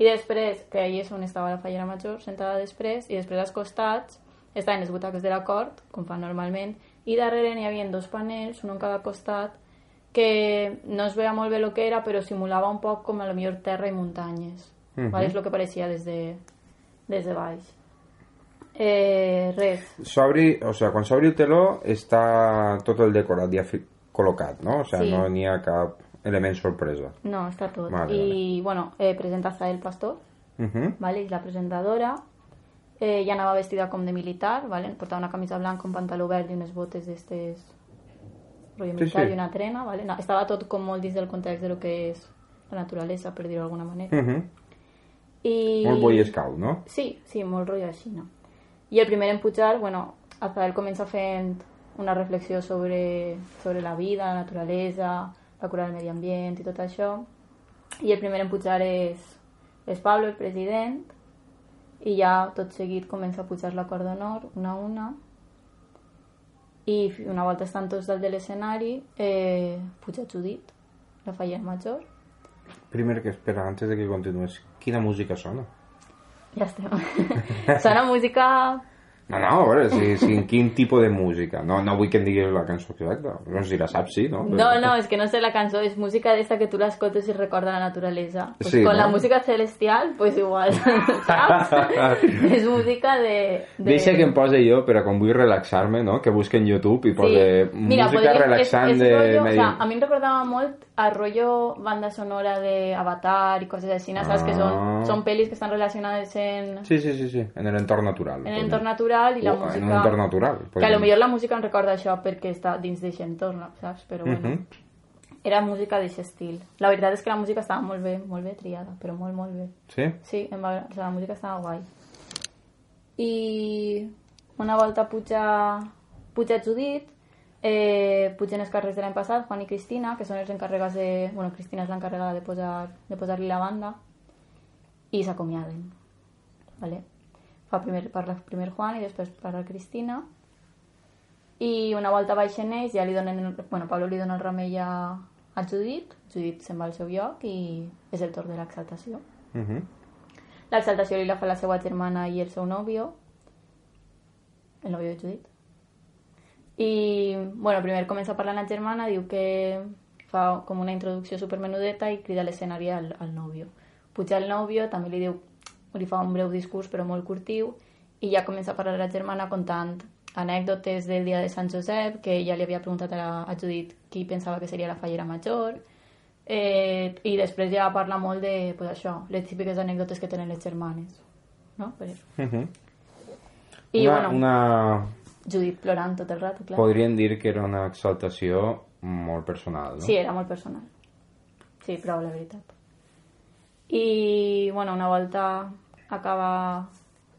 I després, que ahí és on estava la fallera major, sentada després, i després als costats estaven les butaques de la cort, com fan normalment, i darrere n'hi havia dos panels, un en cada costat, que no es veia molt bé el que era, però simulava un poc com a la millor terra i muntanyes. Mhm. vale? És el que pareixia des de, des de baix. Eh, res, S'obri, o sea, quan s'obri el teló està tot el decorat ja col·locat, no? O sea, Sí. no n'hi ha cap element sorpresa. no, està tot. Vale, I, bueno, eh, presenta Zael Pastor, Uh -huh. ¿vale? És la presentadora. Eh, ella anava vestida com de militar, ¿vale? Portava una camisa blanca, un pantaló verd i unes botes d'estes rotllo Sí, militar sí. i una trena, ¿vale? No, estava tot com molt dins del context de lo que és la naturalesa, per dir-ho d'alguna manera. Uh -huh. I... Molt boy scout, no? Sí, sí, molt rotllo així, no? I el primer en pujar, bueno, Azael comença fent una reflexió sobre, sobre la vida, la naturalesa, la cura del medi ambient i tot això. I el primer en pujar és, és Pablo, el president, i ja tot seguit comença a pujar la cor d'honor, una a una. I una volta estan tots dalt de l'escenari, eh, puja Judit, la fallera major. Primer que espera, antes de que continues, quina música sona? Ja estem. Sona música No, no, a veure, si, si, quin tipus de música? No, no vull que em diguis la cançó exacta. No sé si la saps, sí, no? No, no, és que no sé la cançó, és música d'esta que tu l'escoltes i recorda la naturalesa. Pues Sí, con no? la música celestial, pues igual, saps? és música de... de... Deixa que em pose jo, però quan vull relaxar-me, no? Que busque en YouTube i pose música podria- relaxant és, és de... Rollo, o sea, a mi em recordava molt a rotllo banda sonora de Avatar i coses així, saps? Que Ah. són, són pel·lis que estan relacionades en, Sí, sí, sí, sí, en l'entorn natural. en l'entorn natural i la O música... En l'entorn natural. Que a lo millor la música em recorda això perquè està dins d'aquest entorn, saps? Però bueno, Mhm. era música d'aquest estil. La veritat és que la música estava molt bé, molt bé triada, però molt, molt bé. Sí? Sí, em va, o sigui, la música estava guai. I una volta puja, puja Judit, eh, pugen els carrers de l'any passat, Juan i Cristina, que són els encarregats de... Bueno, Cristina és l'encarregada de posar de posar-li la banda, i s'acomiaden. Vale? Fa primer, parla primer Juan i després parla Cristina, i una volta baixen ells, ja li donen... Bueno, Pablo li dona el remei a, a Judit, Judit se'n va al seu lloc i és el torn de l'exaltació. Mhm. L'exaltació li la fa la seva germana i el seu nòvio, el nòvio de Judit. I, bueno, primer comença parlant la germana, diu que fa com una introducció supermenudeta i crida a l'escenari al, al nòvio. Puja el nòvio, també li diu, li fa un breu discurs però molt curtiu, i ja comença a parlar la germana contant anècdotes del dia de Sant Josep, que ja li havia preguntat a, la, a Judit qui pensava que seria la fallera major, eh, i després ja parla molt de, pues això, les típiques anècdotes que tenen les germanes, no? Per això. Mhm. I, una, bueno, una... Judit plorant tot el rato, clar. Podríem dir que era una exaltació molt personal, no? Sí, era molt personal. Sí, però la veritat. I, bueno, una volta acaba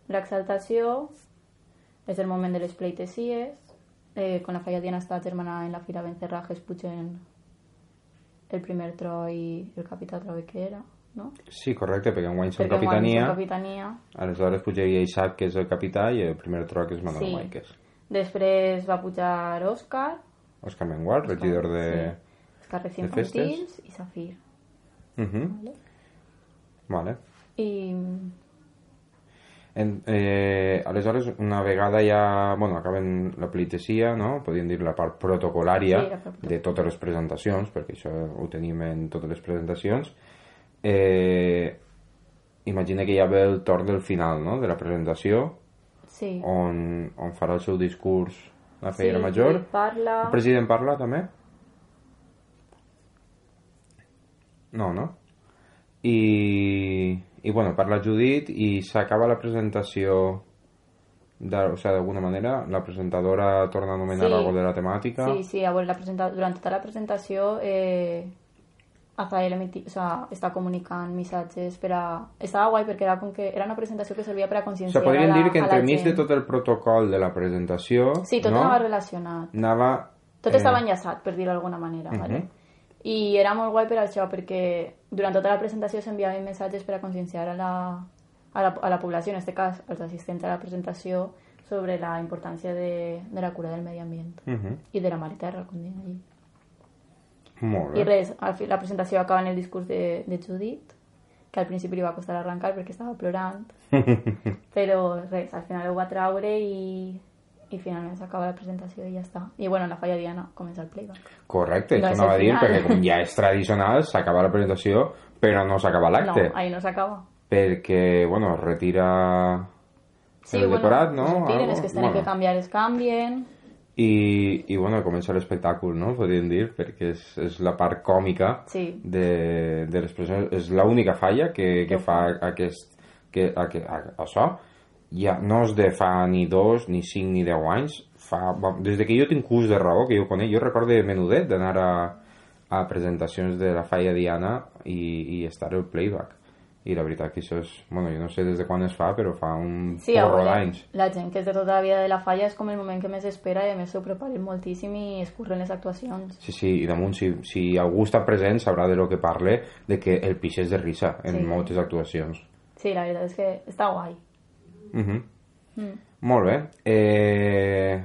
l'exaltació, és el moment de les pleitesies, eh, quan la falla Diana està germana en la fira Bencerrajes pugen el primer tro i el capità trobe que era, no? Sí, correcte, perquè enguany són Perquè capitania, són capitania. aleshores pujaria Isaac, que és el capità, i el primer tro que és Manuel Sí. Maiques. Després va pujar Òscar, Òscar Mengual, regidor de... sí, festes. infantils i Safir. Mhm. Vale? Vale. I En, eh, aleshores, una vegada ja bueno, acaben la pleitesia, no? podríem dir la part protocolària Sí, la part de totes les presentacions, perquè això ho tenim en totes les presentacions, eh, imagina que ja ve el torn del final no? de la presentació, sí. on, on farà el seu discurs la Sí, feiera major. Parla... El president parla també? No, no? I, i bueno, parla Judit i s'acaba la presentació de, o sea, d'alguna manera la presentadora torna a anomenar Sí. algo de la temàtica Sí, sí, a veure, la presenta... durant tota la presentació eh, Emiti... o sea, està comunicant missatges per a... Estava guai perquè era, com que era una presentació que servia per a o conscienciar sea, podríem a la, dir que entremig de tot el protocol de la presentació Sí, tot no? anava relacionat. anava Tot eh, estava enllaçat, per dir-ho d'alguna manera, vale? I era molt guai per això, perquè durant tota la presentació s'enviaven missatges per a conscienciar a la, a la, a la població, en aquest cas als assistents a la presentació, sobre la importància de, de la cura del medi ambient mhm, i de la mare terra, com diuen allí. Molt I bé res, al fi, la presentació acaba en el discurs de, de Judit, que al principi li va costar arrencar perquè estava plorant, però res, al final ho va traure i, i finalment s'acaba la presentació i ja està. I bueno, la falla Diana comença el playback. correcte, No això és anava a el dir perquè com ja és tradicional s'acaba la presentació però no s'acaba l'acte No, ahí no s'acaba. perquè, bueno, retira el decorat, no? Es retiren, els que es tenen bueno. que canviar es canvien. I, i bueno, comença l'espectacle, no? Podríem dir, perquè és, és la part còmica Sí. de, de l'expressió. És l'única falla que, que fa aquest, que, a, que, a, això. Ja no és de fa ni dos, ni cinc, ni deu anys. Fa, va, des de que jo tinc ús de raó, que jo conec, jo recordo de menudet d'anar a, a presentacions de la falla Diana i, i estar el playback. I la veritat que això és... Bueno, jo no sé des de quan es fa, però fa un Sí, porro d'anys. la gent que és de tota la vida de la falla és com el moment que més espera i a més s'ho preparen moltíssim i es curren les actuacions. Sí, sí, i damunt, si, si algú està present, sabrà de lo que parle, de que el pix és de risa en Sí. moltes actuacions. Sí, la veritat és que està guai. Mhm. Mm. Molt bé. Eh...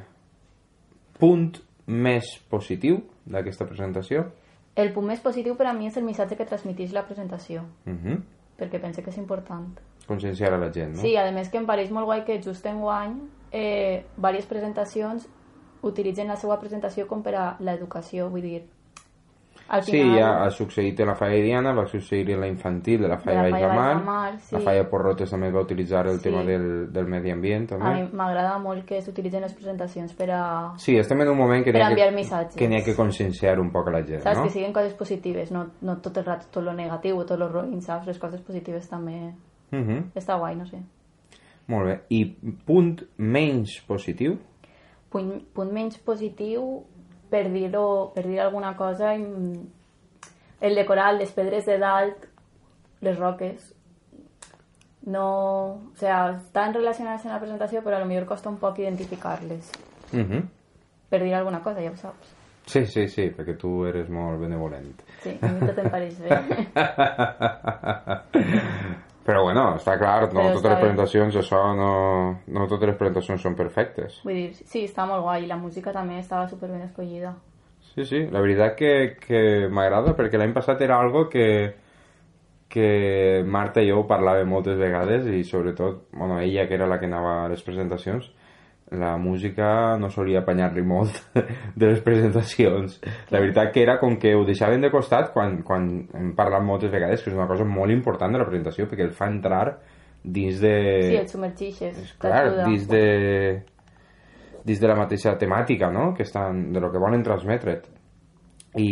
Punt més positiu d'aquesta presentació? El punt més positiu per a mi és el missatge que transmeteix la presentació, Mhm. Perquè pense que és important. Conscienciar a la gent, no? Sí, a més que em pareix molt guai que just en guany eh, diverses presentacions utilitzen la seva presentació com per a l'educació, vull dir, al Sí, final... ja ha succeït en la falla Diana, va succeir en la infantil de la falla De la falla Baixamar, sí. la falla Porrotes també va utilitzar el Sí. tema del, del medi ambient, també. A mi m'agrada molt que s'utilitzen les presentacions per a... Sí, estem en un moment que Per n'hi ha enviar que, missatges. que, n'hi ha que conscienciar un poc a la gent, Saps? no? Que siguin coses positives, no, no tot el rato tot lo negatiu tot lo roïn, saps? Les coses positives també... Mhm. Està guai, no sé. Molt bé. I punt menys positiu? Punt, punt menys positiu, per dir-ho, per dir alguna cosa, mm, el decorat, les pedres de dalt, les roques, no... O sea, estan relacionades en la presentació, però a lo millor costa un poc identificar-les. Mhm. Per dir alguna cosa, ja ho saps. Sí, sí, sí, perquè tu eres molt benevolent. Sí, a mi tot em pareix bé. Però bueno, està clar, no Però totes està les bé. presentacions, això no, no totes les presentacions són perfectes. Vull dir, sí, està molt guai. I la música també estava super ben escollida. Sí, sí, la veritat que, que m'agrada perquè l'any passat era algo que, que Marta i jo ho parlàvem moltes vegades i sobretot, bueno, ella que era la que anava a les presentacions, la música no solia apanyar-li molt de les presentacions. La veritat que era com que ho deixaven de costat quan, quan hem parlat moltes vegades que és una cosa molt important de la presentació perquè el fa entrar dins de... Sí, et submergixes. Clar, dins de dins de la mateixa temàtica, no?, que estan, de lo que volen transmetre't. I,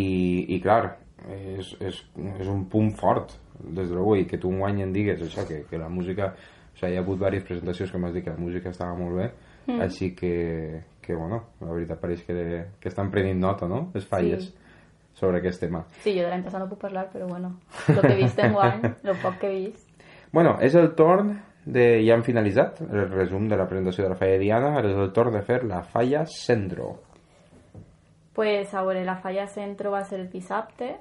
i clar, és, és, és un punt fort, des de l'avui, que tu un guany en digues això, que, que la música... O sigui, hi ha hagut diverses presentacions que m'has dit que la música estava molt bé, mm. així que, que, bueno, la veritat pareix que, que estan prenent nota, no?, les falles Sí. sobre aquest tema. Sí, jo de l'any passat no puc parlar, però bueno, el que he vist en guany, el poc que he vist. Bueno, és el torn de... Ja hem finalitzat el resum de la presentació de la falla Diana, ara és el torn de fer la falla Centro. Pues a veure, la falla centro va ser el dissabte,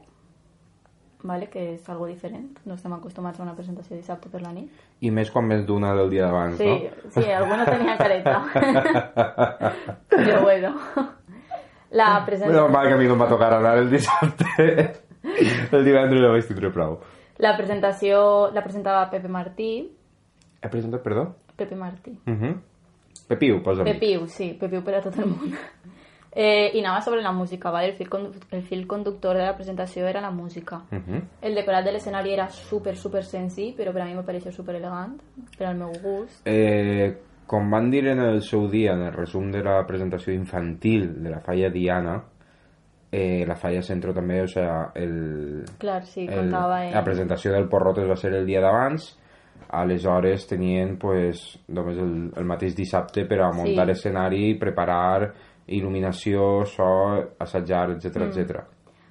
vale? que és algo diferent. No estem acostumats a una presentació dissabte per la nit. I més quan més d'una del dia d'abans, Sí, no? sí, alguno tenia careta. Però bueno. La presentació, mal que a mi no em va tocar anar el dissabte. el divendres no vaig tindre prou. la presentació la presentava Pepe Martí. He presentat, perdó? Pepe Martí. Uh -huh. Pepiu, posa'm. Pepiu, sí, Pepiu per a tot el món. Eh, I anava sobre la música, ¿vale? el, fil el fil conductor de la presentació era la música. Uh -huh. El decorat de l'escenari era super, super senzill, però per a mi me pareixia super elegant, per al meu gust. Eh, com van dir en el seu dia, en el resum de la presentació infantil de la falla Diana, eh, la falla Centro també, o sea, el, Clar, sí, el, contava en... la presentació del Porrotes va ser el dia d'abans, aleshores tenien pues, només el, el mateix dissabte per a muntar Sí. escenari, preparar il·luminació, so, assajar, etc Mm. etc.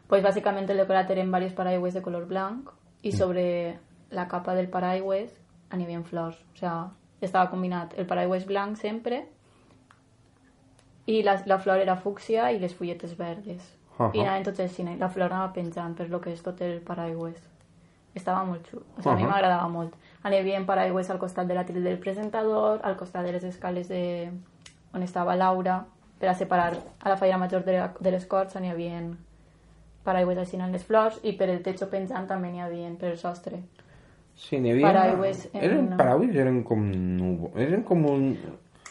Pues básicamente el decorat eren varios paraigües de color blanc Mm. i sobre la capa del paraigües havia flors. O sea, estava combinat el paraigües blanc sempre i la, la flor era fúcsia i les fulletes verdes. Ahà. I anaven tots així, la flor anava penjant per lo que és tot el paraigües. Estava molt xulo. O sigui, a mi m'agradava molt. Havia paraigües al costat de la del presentador, al costat de les escales de... on estava Laura, per a separar a la falla major de, la, de les Corts n'hi havia paraigües així en les flors i per el techo penjant també n'hi havia per el sostre. Sí, n'hi havia... Paraigües en- Eren paraigües, eren com núvols, eren com un...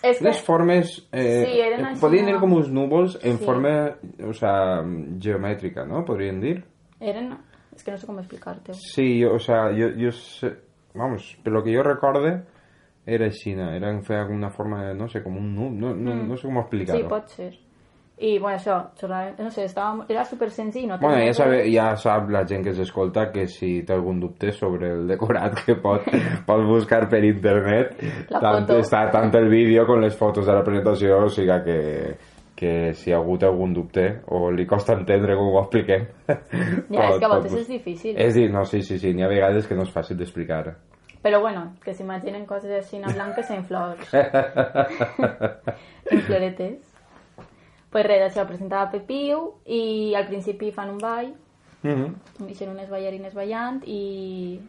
És que, Les formes... Eh, Sí, eren així, podien ser no? com uns núvols en Sí. forma, o sea, geomètrica, no? Podríem dir. eren... És que no sé com explicar-te. Sí, o sea, yo, yo sé, vamos, pero lo que yo recorde era China, era feia una forma, de, no sé, como un nu, no, no, no sé cómo explicarlo. Mm. Sí, pot ser. I, bueno, això, no sé, estava, era super senzill, no Bueno, ja, sabe, ja sap la gent que s'escolta que si té algun dubte sobre el decorat que pot, pot buscar per internet La tant, foto. està tant el vídeo com les fotos de la presentació o sigui que, que si hi ha hagut algun dubte o li costa entendre com ho expliquem Ja, és que a voltes és difícil. és dir, no, sí, sí, sí, n'hi ha vegades que no és fàcil d'explicar Però bueno, que s'imaginen coses així en blanques en flors. en floretes. Pues res, això, presentava Pepiu i al principi fan un ball, mm -hmm. deixen unes ballarines ballant i,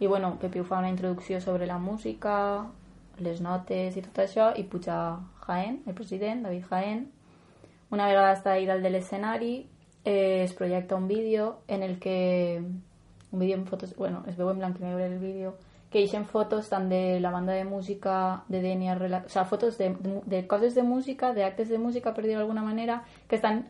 i bueno, Pepiu fa una introducció sobre la música, les notes i tot això i puja Jaén, el president, David Jaén. Una vegada està ahí dalt de l'escenari eh, es projecta un vídeo en el que un vídeo en fotos, bueno, es veu en blanc i negre el vídeo que eixen fotos tant de la banda de música de Denia, o sea, fotos de, de, de coses de música, de actes de música, per dir-ho d'alguna manera, que estan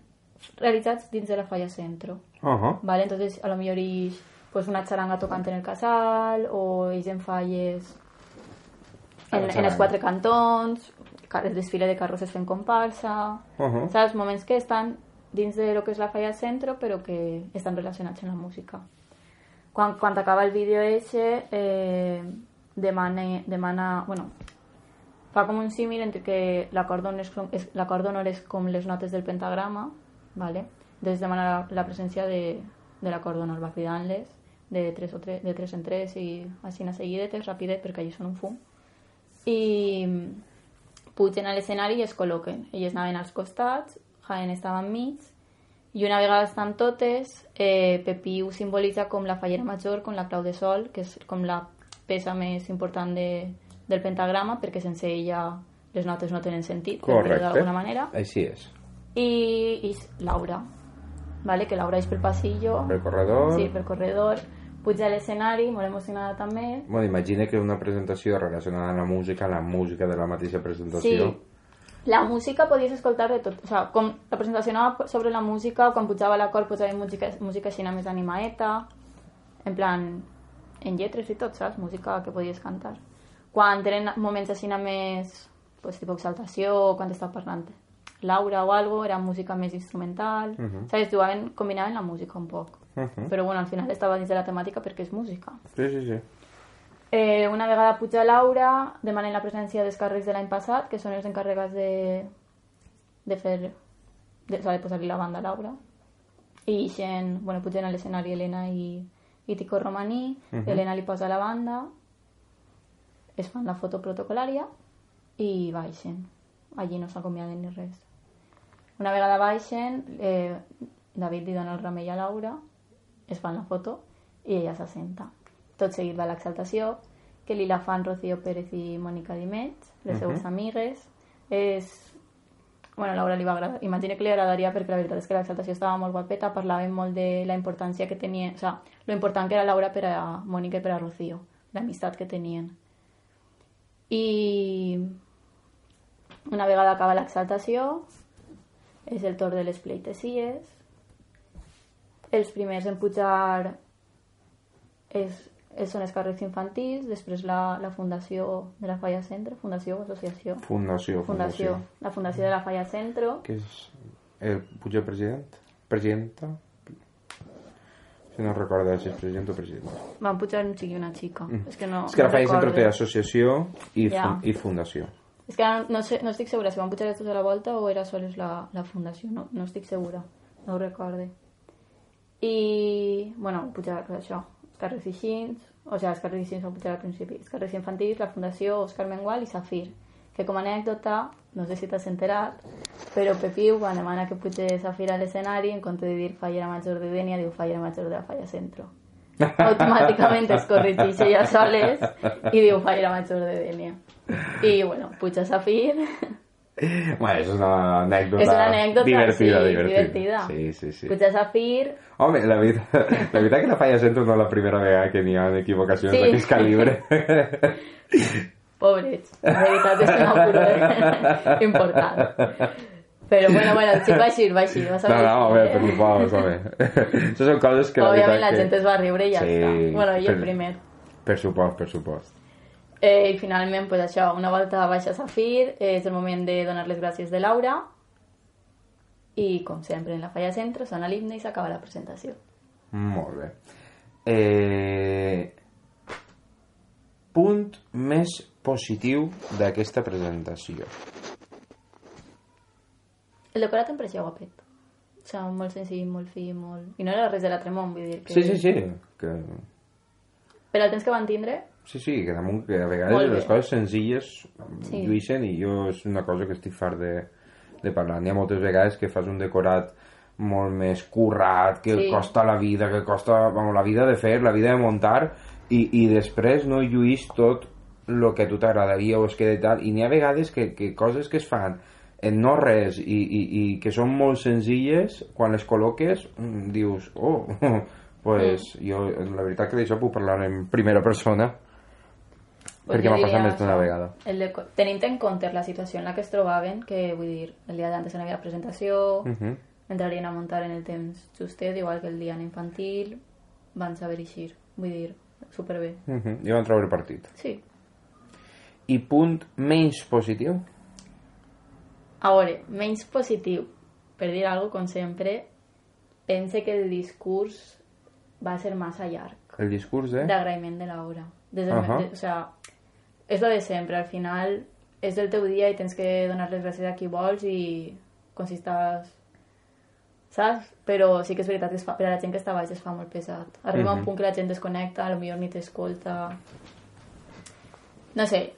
realitzats dins de la falla centro. uh -huh. ¿vale? Entonces, a lo mejor ix, pues una charanga tocante en el casal o ix en falles en, en els quatre cantons, ca- el desfile de carrosses fent comparsa, Uh -huh. saps? Moments que estan dins de lo que és la falla centro però que estan relacionats amb la música. Quan, quan acaba el vídeo eixe, eh, demana, demana, bueno, fa com un símil entre que l'acord d'honor és, és, és com les notes del pentagrama, ¿vale? Entonces demana la, la presència de, de l'acord d'honor, va cridant-les de tres, o tres, de tres en tres i així a seguidetes, rapidet, perquè allí són un fum. I pugen a l'escenari i es col·loquen. Elles anaven als costats, Jaén estava enmig, i una vegada estan totes, eh, Pepiu simbolitza com la fallera major, com la clau de sol, que és com la peça més important de, del pentagrama, perquè sense ella les notes no tenen sentit, correcte d'alguna manera. així és I, i Laura, vale? que Laura és pel passillo, Pel corredor. sí, pel corredor, puja a l'escenari, molt emocionada també, Bueno, imagina que una presentació relacionada amb la música, la música de la mateixa presentació. Sí. La música podies escoltar de tot. O sigui, com la presentació anava sobre la música, quan pujava l'acord posava música, música així més animaeta, en plan, en lletres i tot, saps? Música que podies cantar. Quan tenen moments així més, pues, tipus exaltació, quan està parlant Laura o algo, era música més instrumental, uh -huh. saps? Jugaven, combinaven la música un poc. Uh -huh. Però bueno, al final estava dins de la temàtica perquè és música. Sí, sí, sí. Eh, una vegada puja Laura, demanen la presència dels càrrecs de l'any passat, que són els encarregats de, de fer... De, o sigui, de posar-li la banda a Laura. I ixen, bueno, pugen a l'escenari Helena i, i Tico Romaní, uh -huh. Helena li posa la banda, es fan la foto protocolària i baixen. Allí no s'acomiaden ni res. Una vegada baixen, eh, David li dona el remei a Laura, es fan la foto i ella s'assenta. Tot seguit va l'exaltació, que li la fan Rocío Pérez i Mònica Dimets, les uh -huh. seues amigues. És... Bueno, a Laura li va agradar. Imagina que li agradaria perquè la veritat és que l'exaltació estava molt guapeta, parlaven molt de la importància que tenia, o sea, lo important que era Laura per a Mònica i per a Rocío, l'amistat que tenien. I una vegada acaba l'exaltació, és el torn de les pleitesies, els primers en pujar és, són els càrrecs infantils, després la, la fundació de la Falla Centro, fundació o associació? Fundació, Fundació. La fundació de la Falla Centro. Que és el puja president? Presidenta? Si no recordo si és president o presidenta. Van pujar un xic i una xica. Mm. És que no, és que la no Falla Centro té associació i, Ja. fun i fundació. És que ara no, sé, no estic segura si van pujar tots a la volta o era sols la, la fundació, no, no estic segura, no ho recorde. I, bueno, pujar això, els carrers Ixins, o sigui, els carrers Ixins van pujar al principi, els carrers infantils, la Fundació Òscar Mengual i Safir, que com a anècdota, no sé si t'has enterat, però Pepiu, quan demana que puja Safir a l'escenari, en compte de dir fallera major de Dènia, diu fallera major de la Falla Centro. Automàticament es corregeix ella soles i diu fallera major de Dènia. I, bueno, puja Safir, Bueno, és una anècdota, és una anècdota divertida, sí, divertida. divertida. Sí, sí, sí. puja Safir, Home, la veritat, la veritat que la Falla Centro no és la primera vegada que n'hi ha equivocacions Sí. d'aquest calibre. Pobrets, la veritat és una pura important. Però bueno, bueno, el xic va així, va així. Va No, no, home, per supost, home. Això són coses que la Òbviament veritat la que... gent es va riure i ja Sí, està. Bueno, i el per- primer. Per supost, per supost. Eh, I finalment, pues això, una volta baixa Safir, eh, és el moment de donar les gràcies de Laura i, com sempre, en la falla centre, sona l'himne i s'acaba la presentació. Molt bé. Eh... Punt més positiu d'aquesta presentació. El decorat em pareixia guapet. O sigui, molt senzill, molt fi, molt... I no era res de l'altre món, vull dir que... Sí, sí, sí. Que... Per al temps que van tindre, Sí, sí, que, damunt, que a vegades les coses senzilles Sí. lluixen i jo és una cosa que estic fart de, de parlar. N'hi ha moltes vegades que fas un decorat molt més currat, que Sí. costa la vida, que costa vamos, la vida de fer, la vida de muntar, i, i després no lluís tot el que a tu t'agradaria o es queda i tal. I n'hi ha vegades que, que coses que es fan en no res i, i, i que són molt senzilles, quan les col·loques mm, dius, oh, pues Mm. jo la veritat que d'això puc parlar en primera persona perquè m'ha passat més d'una vegada. El de, tenint en compte la situació en la que es trobaven, que vull dir, el dia d'antes no hi havia presentació, Uh -huh. entrarien a muntar en el temps justet, igual que el dia en infantil, van saber eixir, vull dir, superbé. Uh -huh. I van treure partit. Sí. I punt menys positiu? A veure, menys positiu, per dir alguna com sempre, pense que el discurs va ser massa llarg. El discurs de... d'agraïment de l'obra. Des del, Ahà. de, o sea, és lo de sempre, al final és el teu dia i tens que donar les gràcies a qui vols i com si estàs saps? Però sí que és veritat que es fa, per a la gent que està baix es fa molt pesat. Arriba Mhm. un punt que la gent desconnecta, a lo millor ni t'escolta... No sé,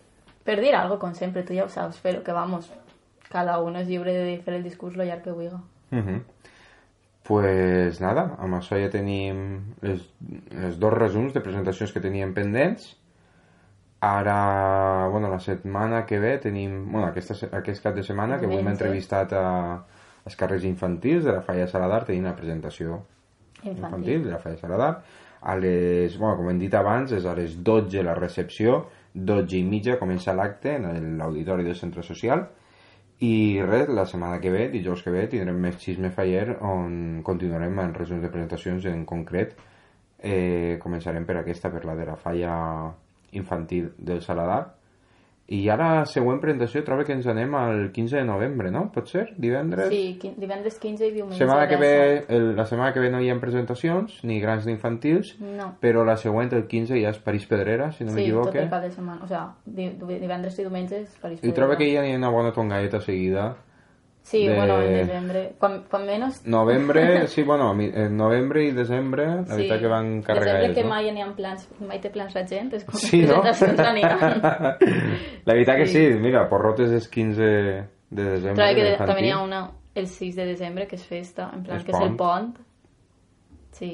per dir algo com sempre, tu ja ho saps, però que vamos, cada uno és lliure de fer el discurs lo llarg que vulgui. Uh -huh. Pues nada, amb això ja tenim les, les dos resums de presentacions que teníem pendents. Ara, bueno, la setmana que ve tenim... Bueno, aquesta, aquest cap de setmana, que avui Diumenge. entrevistat a, els carrers infantils de la Falla Saladar tenim una presentació infantil, Infantil. de la Falla Saladar. A les, bueno, com hem dit abans, és a les 12 la recepció, 12 i mitja comença l'acte en l'auditori del centre social i res, la setmana que ve, dijous que ve, tindrem més xisme faller on continuarem amb resums de presentacions en concret. Eh, començarem per aquesta, per la de la falla infantil del Saladar. I ara, següent presentació, trobo que ens anem al 15 de novembre, no? Pot ser? Divendres? Sí, divendres 15 i diumenge Setmana que ve, 10. el, la setmana que ve no hi ha presentacions, ni grans ni infantils, No. però la següent, el 15, ja és París Pedrera, si no sí, tot m'equivoque. el cap de setmana. O sigui, di- divendres i diumenges París I trobo que hi ha una bona tongaeta seguida. Sí, de- bueno, en desembre. Quan, quan menys... Novembre, sí, bueno, en novembre i desembre, la sí. veritat que van Desembre carregades, que no? mai n'hi ha plans, mai té plans la gent, és com Sí, no? La veritat que sí, mira, Porrotes és 15 de desembre. Trobo que d'infantil. també hi ha una el 6 de desembre, que és festa, en plan, És que és el pont. pont. Sí,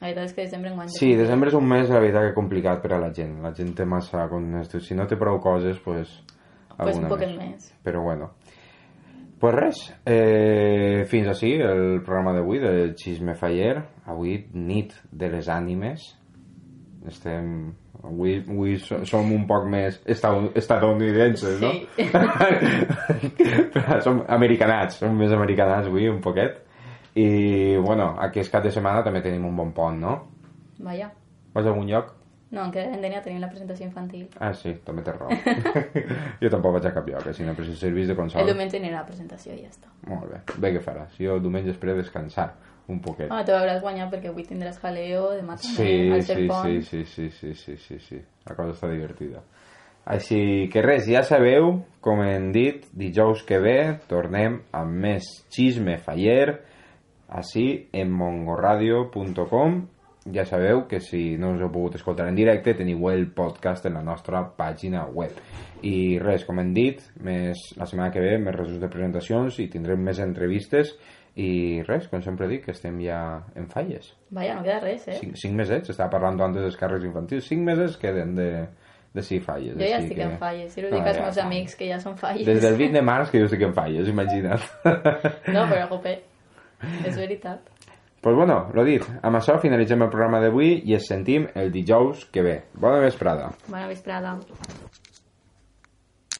la veritat és que desembre enguany... Sí, desembre és un mes, la veritat, que complicat per a la gent. La gent té massa... com Si no té prou coses, pues... Pues un poquet més. Però bueno. Pues res, eh, fins així el programa d'avui del Xisme Faller. Avui, nit de les ànimes. Estem... Avui, avui so- som un poc més estadounidenses, no? Sí. Però som americanats, som més americanats avui, un poquet. I, bueno, aquest cap de setmana també tenim un bon pont, no? Vaja. Vas a algun lloc? No, que en Denia tenim la presentació infantil. Ah, sí, també té raó. jo tampoc vaig a cap lloc, eh, sinó per si servís de El consol. diumenge anirà la presentació i ja està. Molt bé, bé que faràs. Jo el diumenge esperé descansar un poquet. Home, tu hauràs guanyat perquè avui tindràs jaleo, demà també, Sí, sí, sí, sí, sí, sí, sí, sí, sí. La cosa està divertida. Així que res, ja sabeu, com hem dit, dijous que ve tornem amb més xisme faller així en mongoradio.com ja sabeu que si no us heu pogut escoltar en directe teniu el podcast en la nostra pàgina web i res, com hem dit més, la setmana que ve més resums de presentacions i tindrem més entrevistes i res, com sempre dic, que estem ja en falles Vaja, no queda res, eh? cinc, cinc mesos, estava parlant antes dels càrrecs infantils, cinc mesos queden de, de sis falles. Jo ja estic que... en falles, i ho No, dic als ja, meus fa. amics que ja són falles. Des del 20 de març que jo estic en falles, imagina't. No, però jope, és veritat. Pues bueno, lo dit, amb això finalitzem el programa d'avui i ens sentim el dijous que ve. Bona vesprada. Bona vesprada.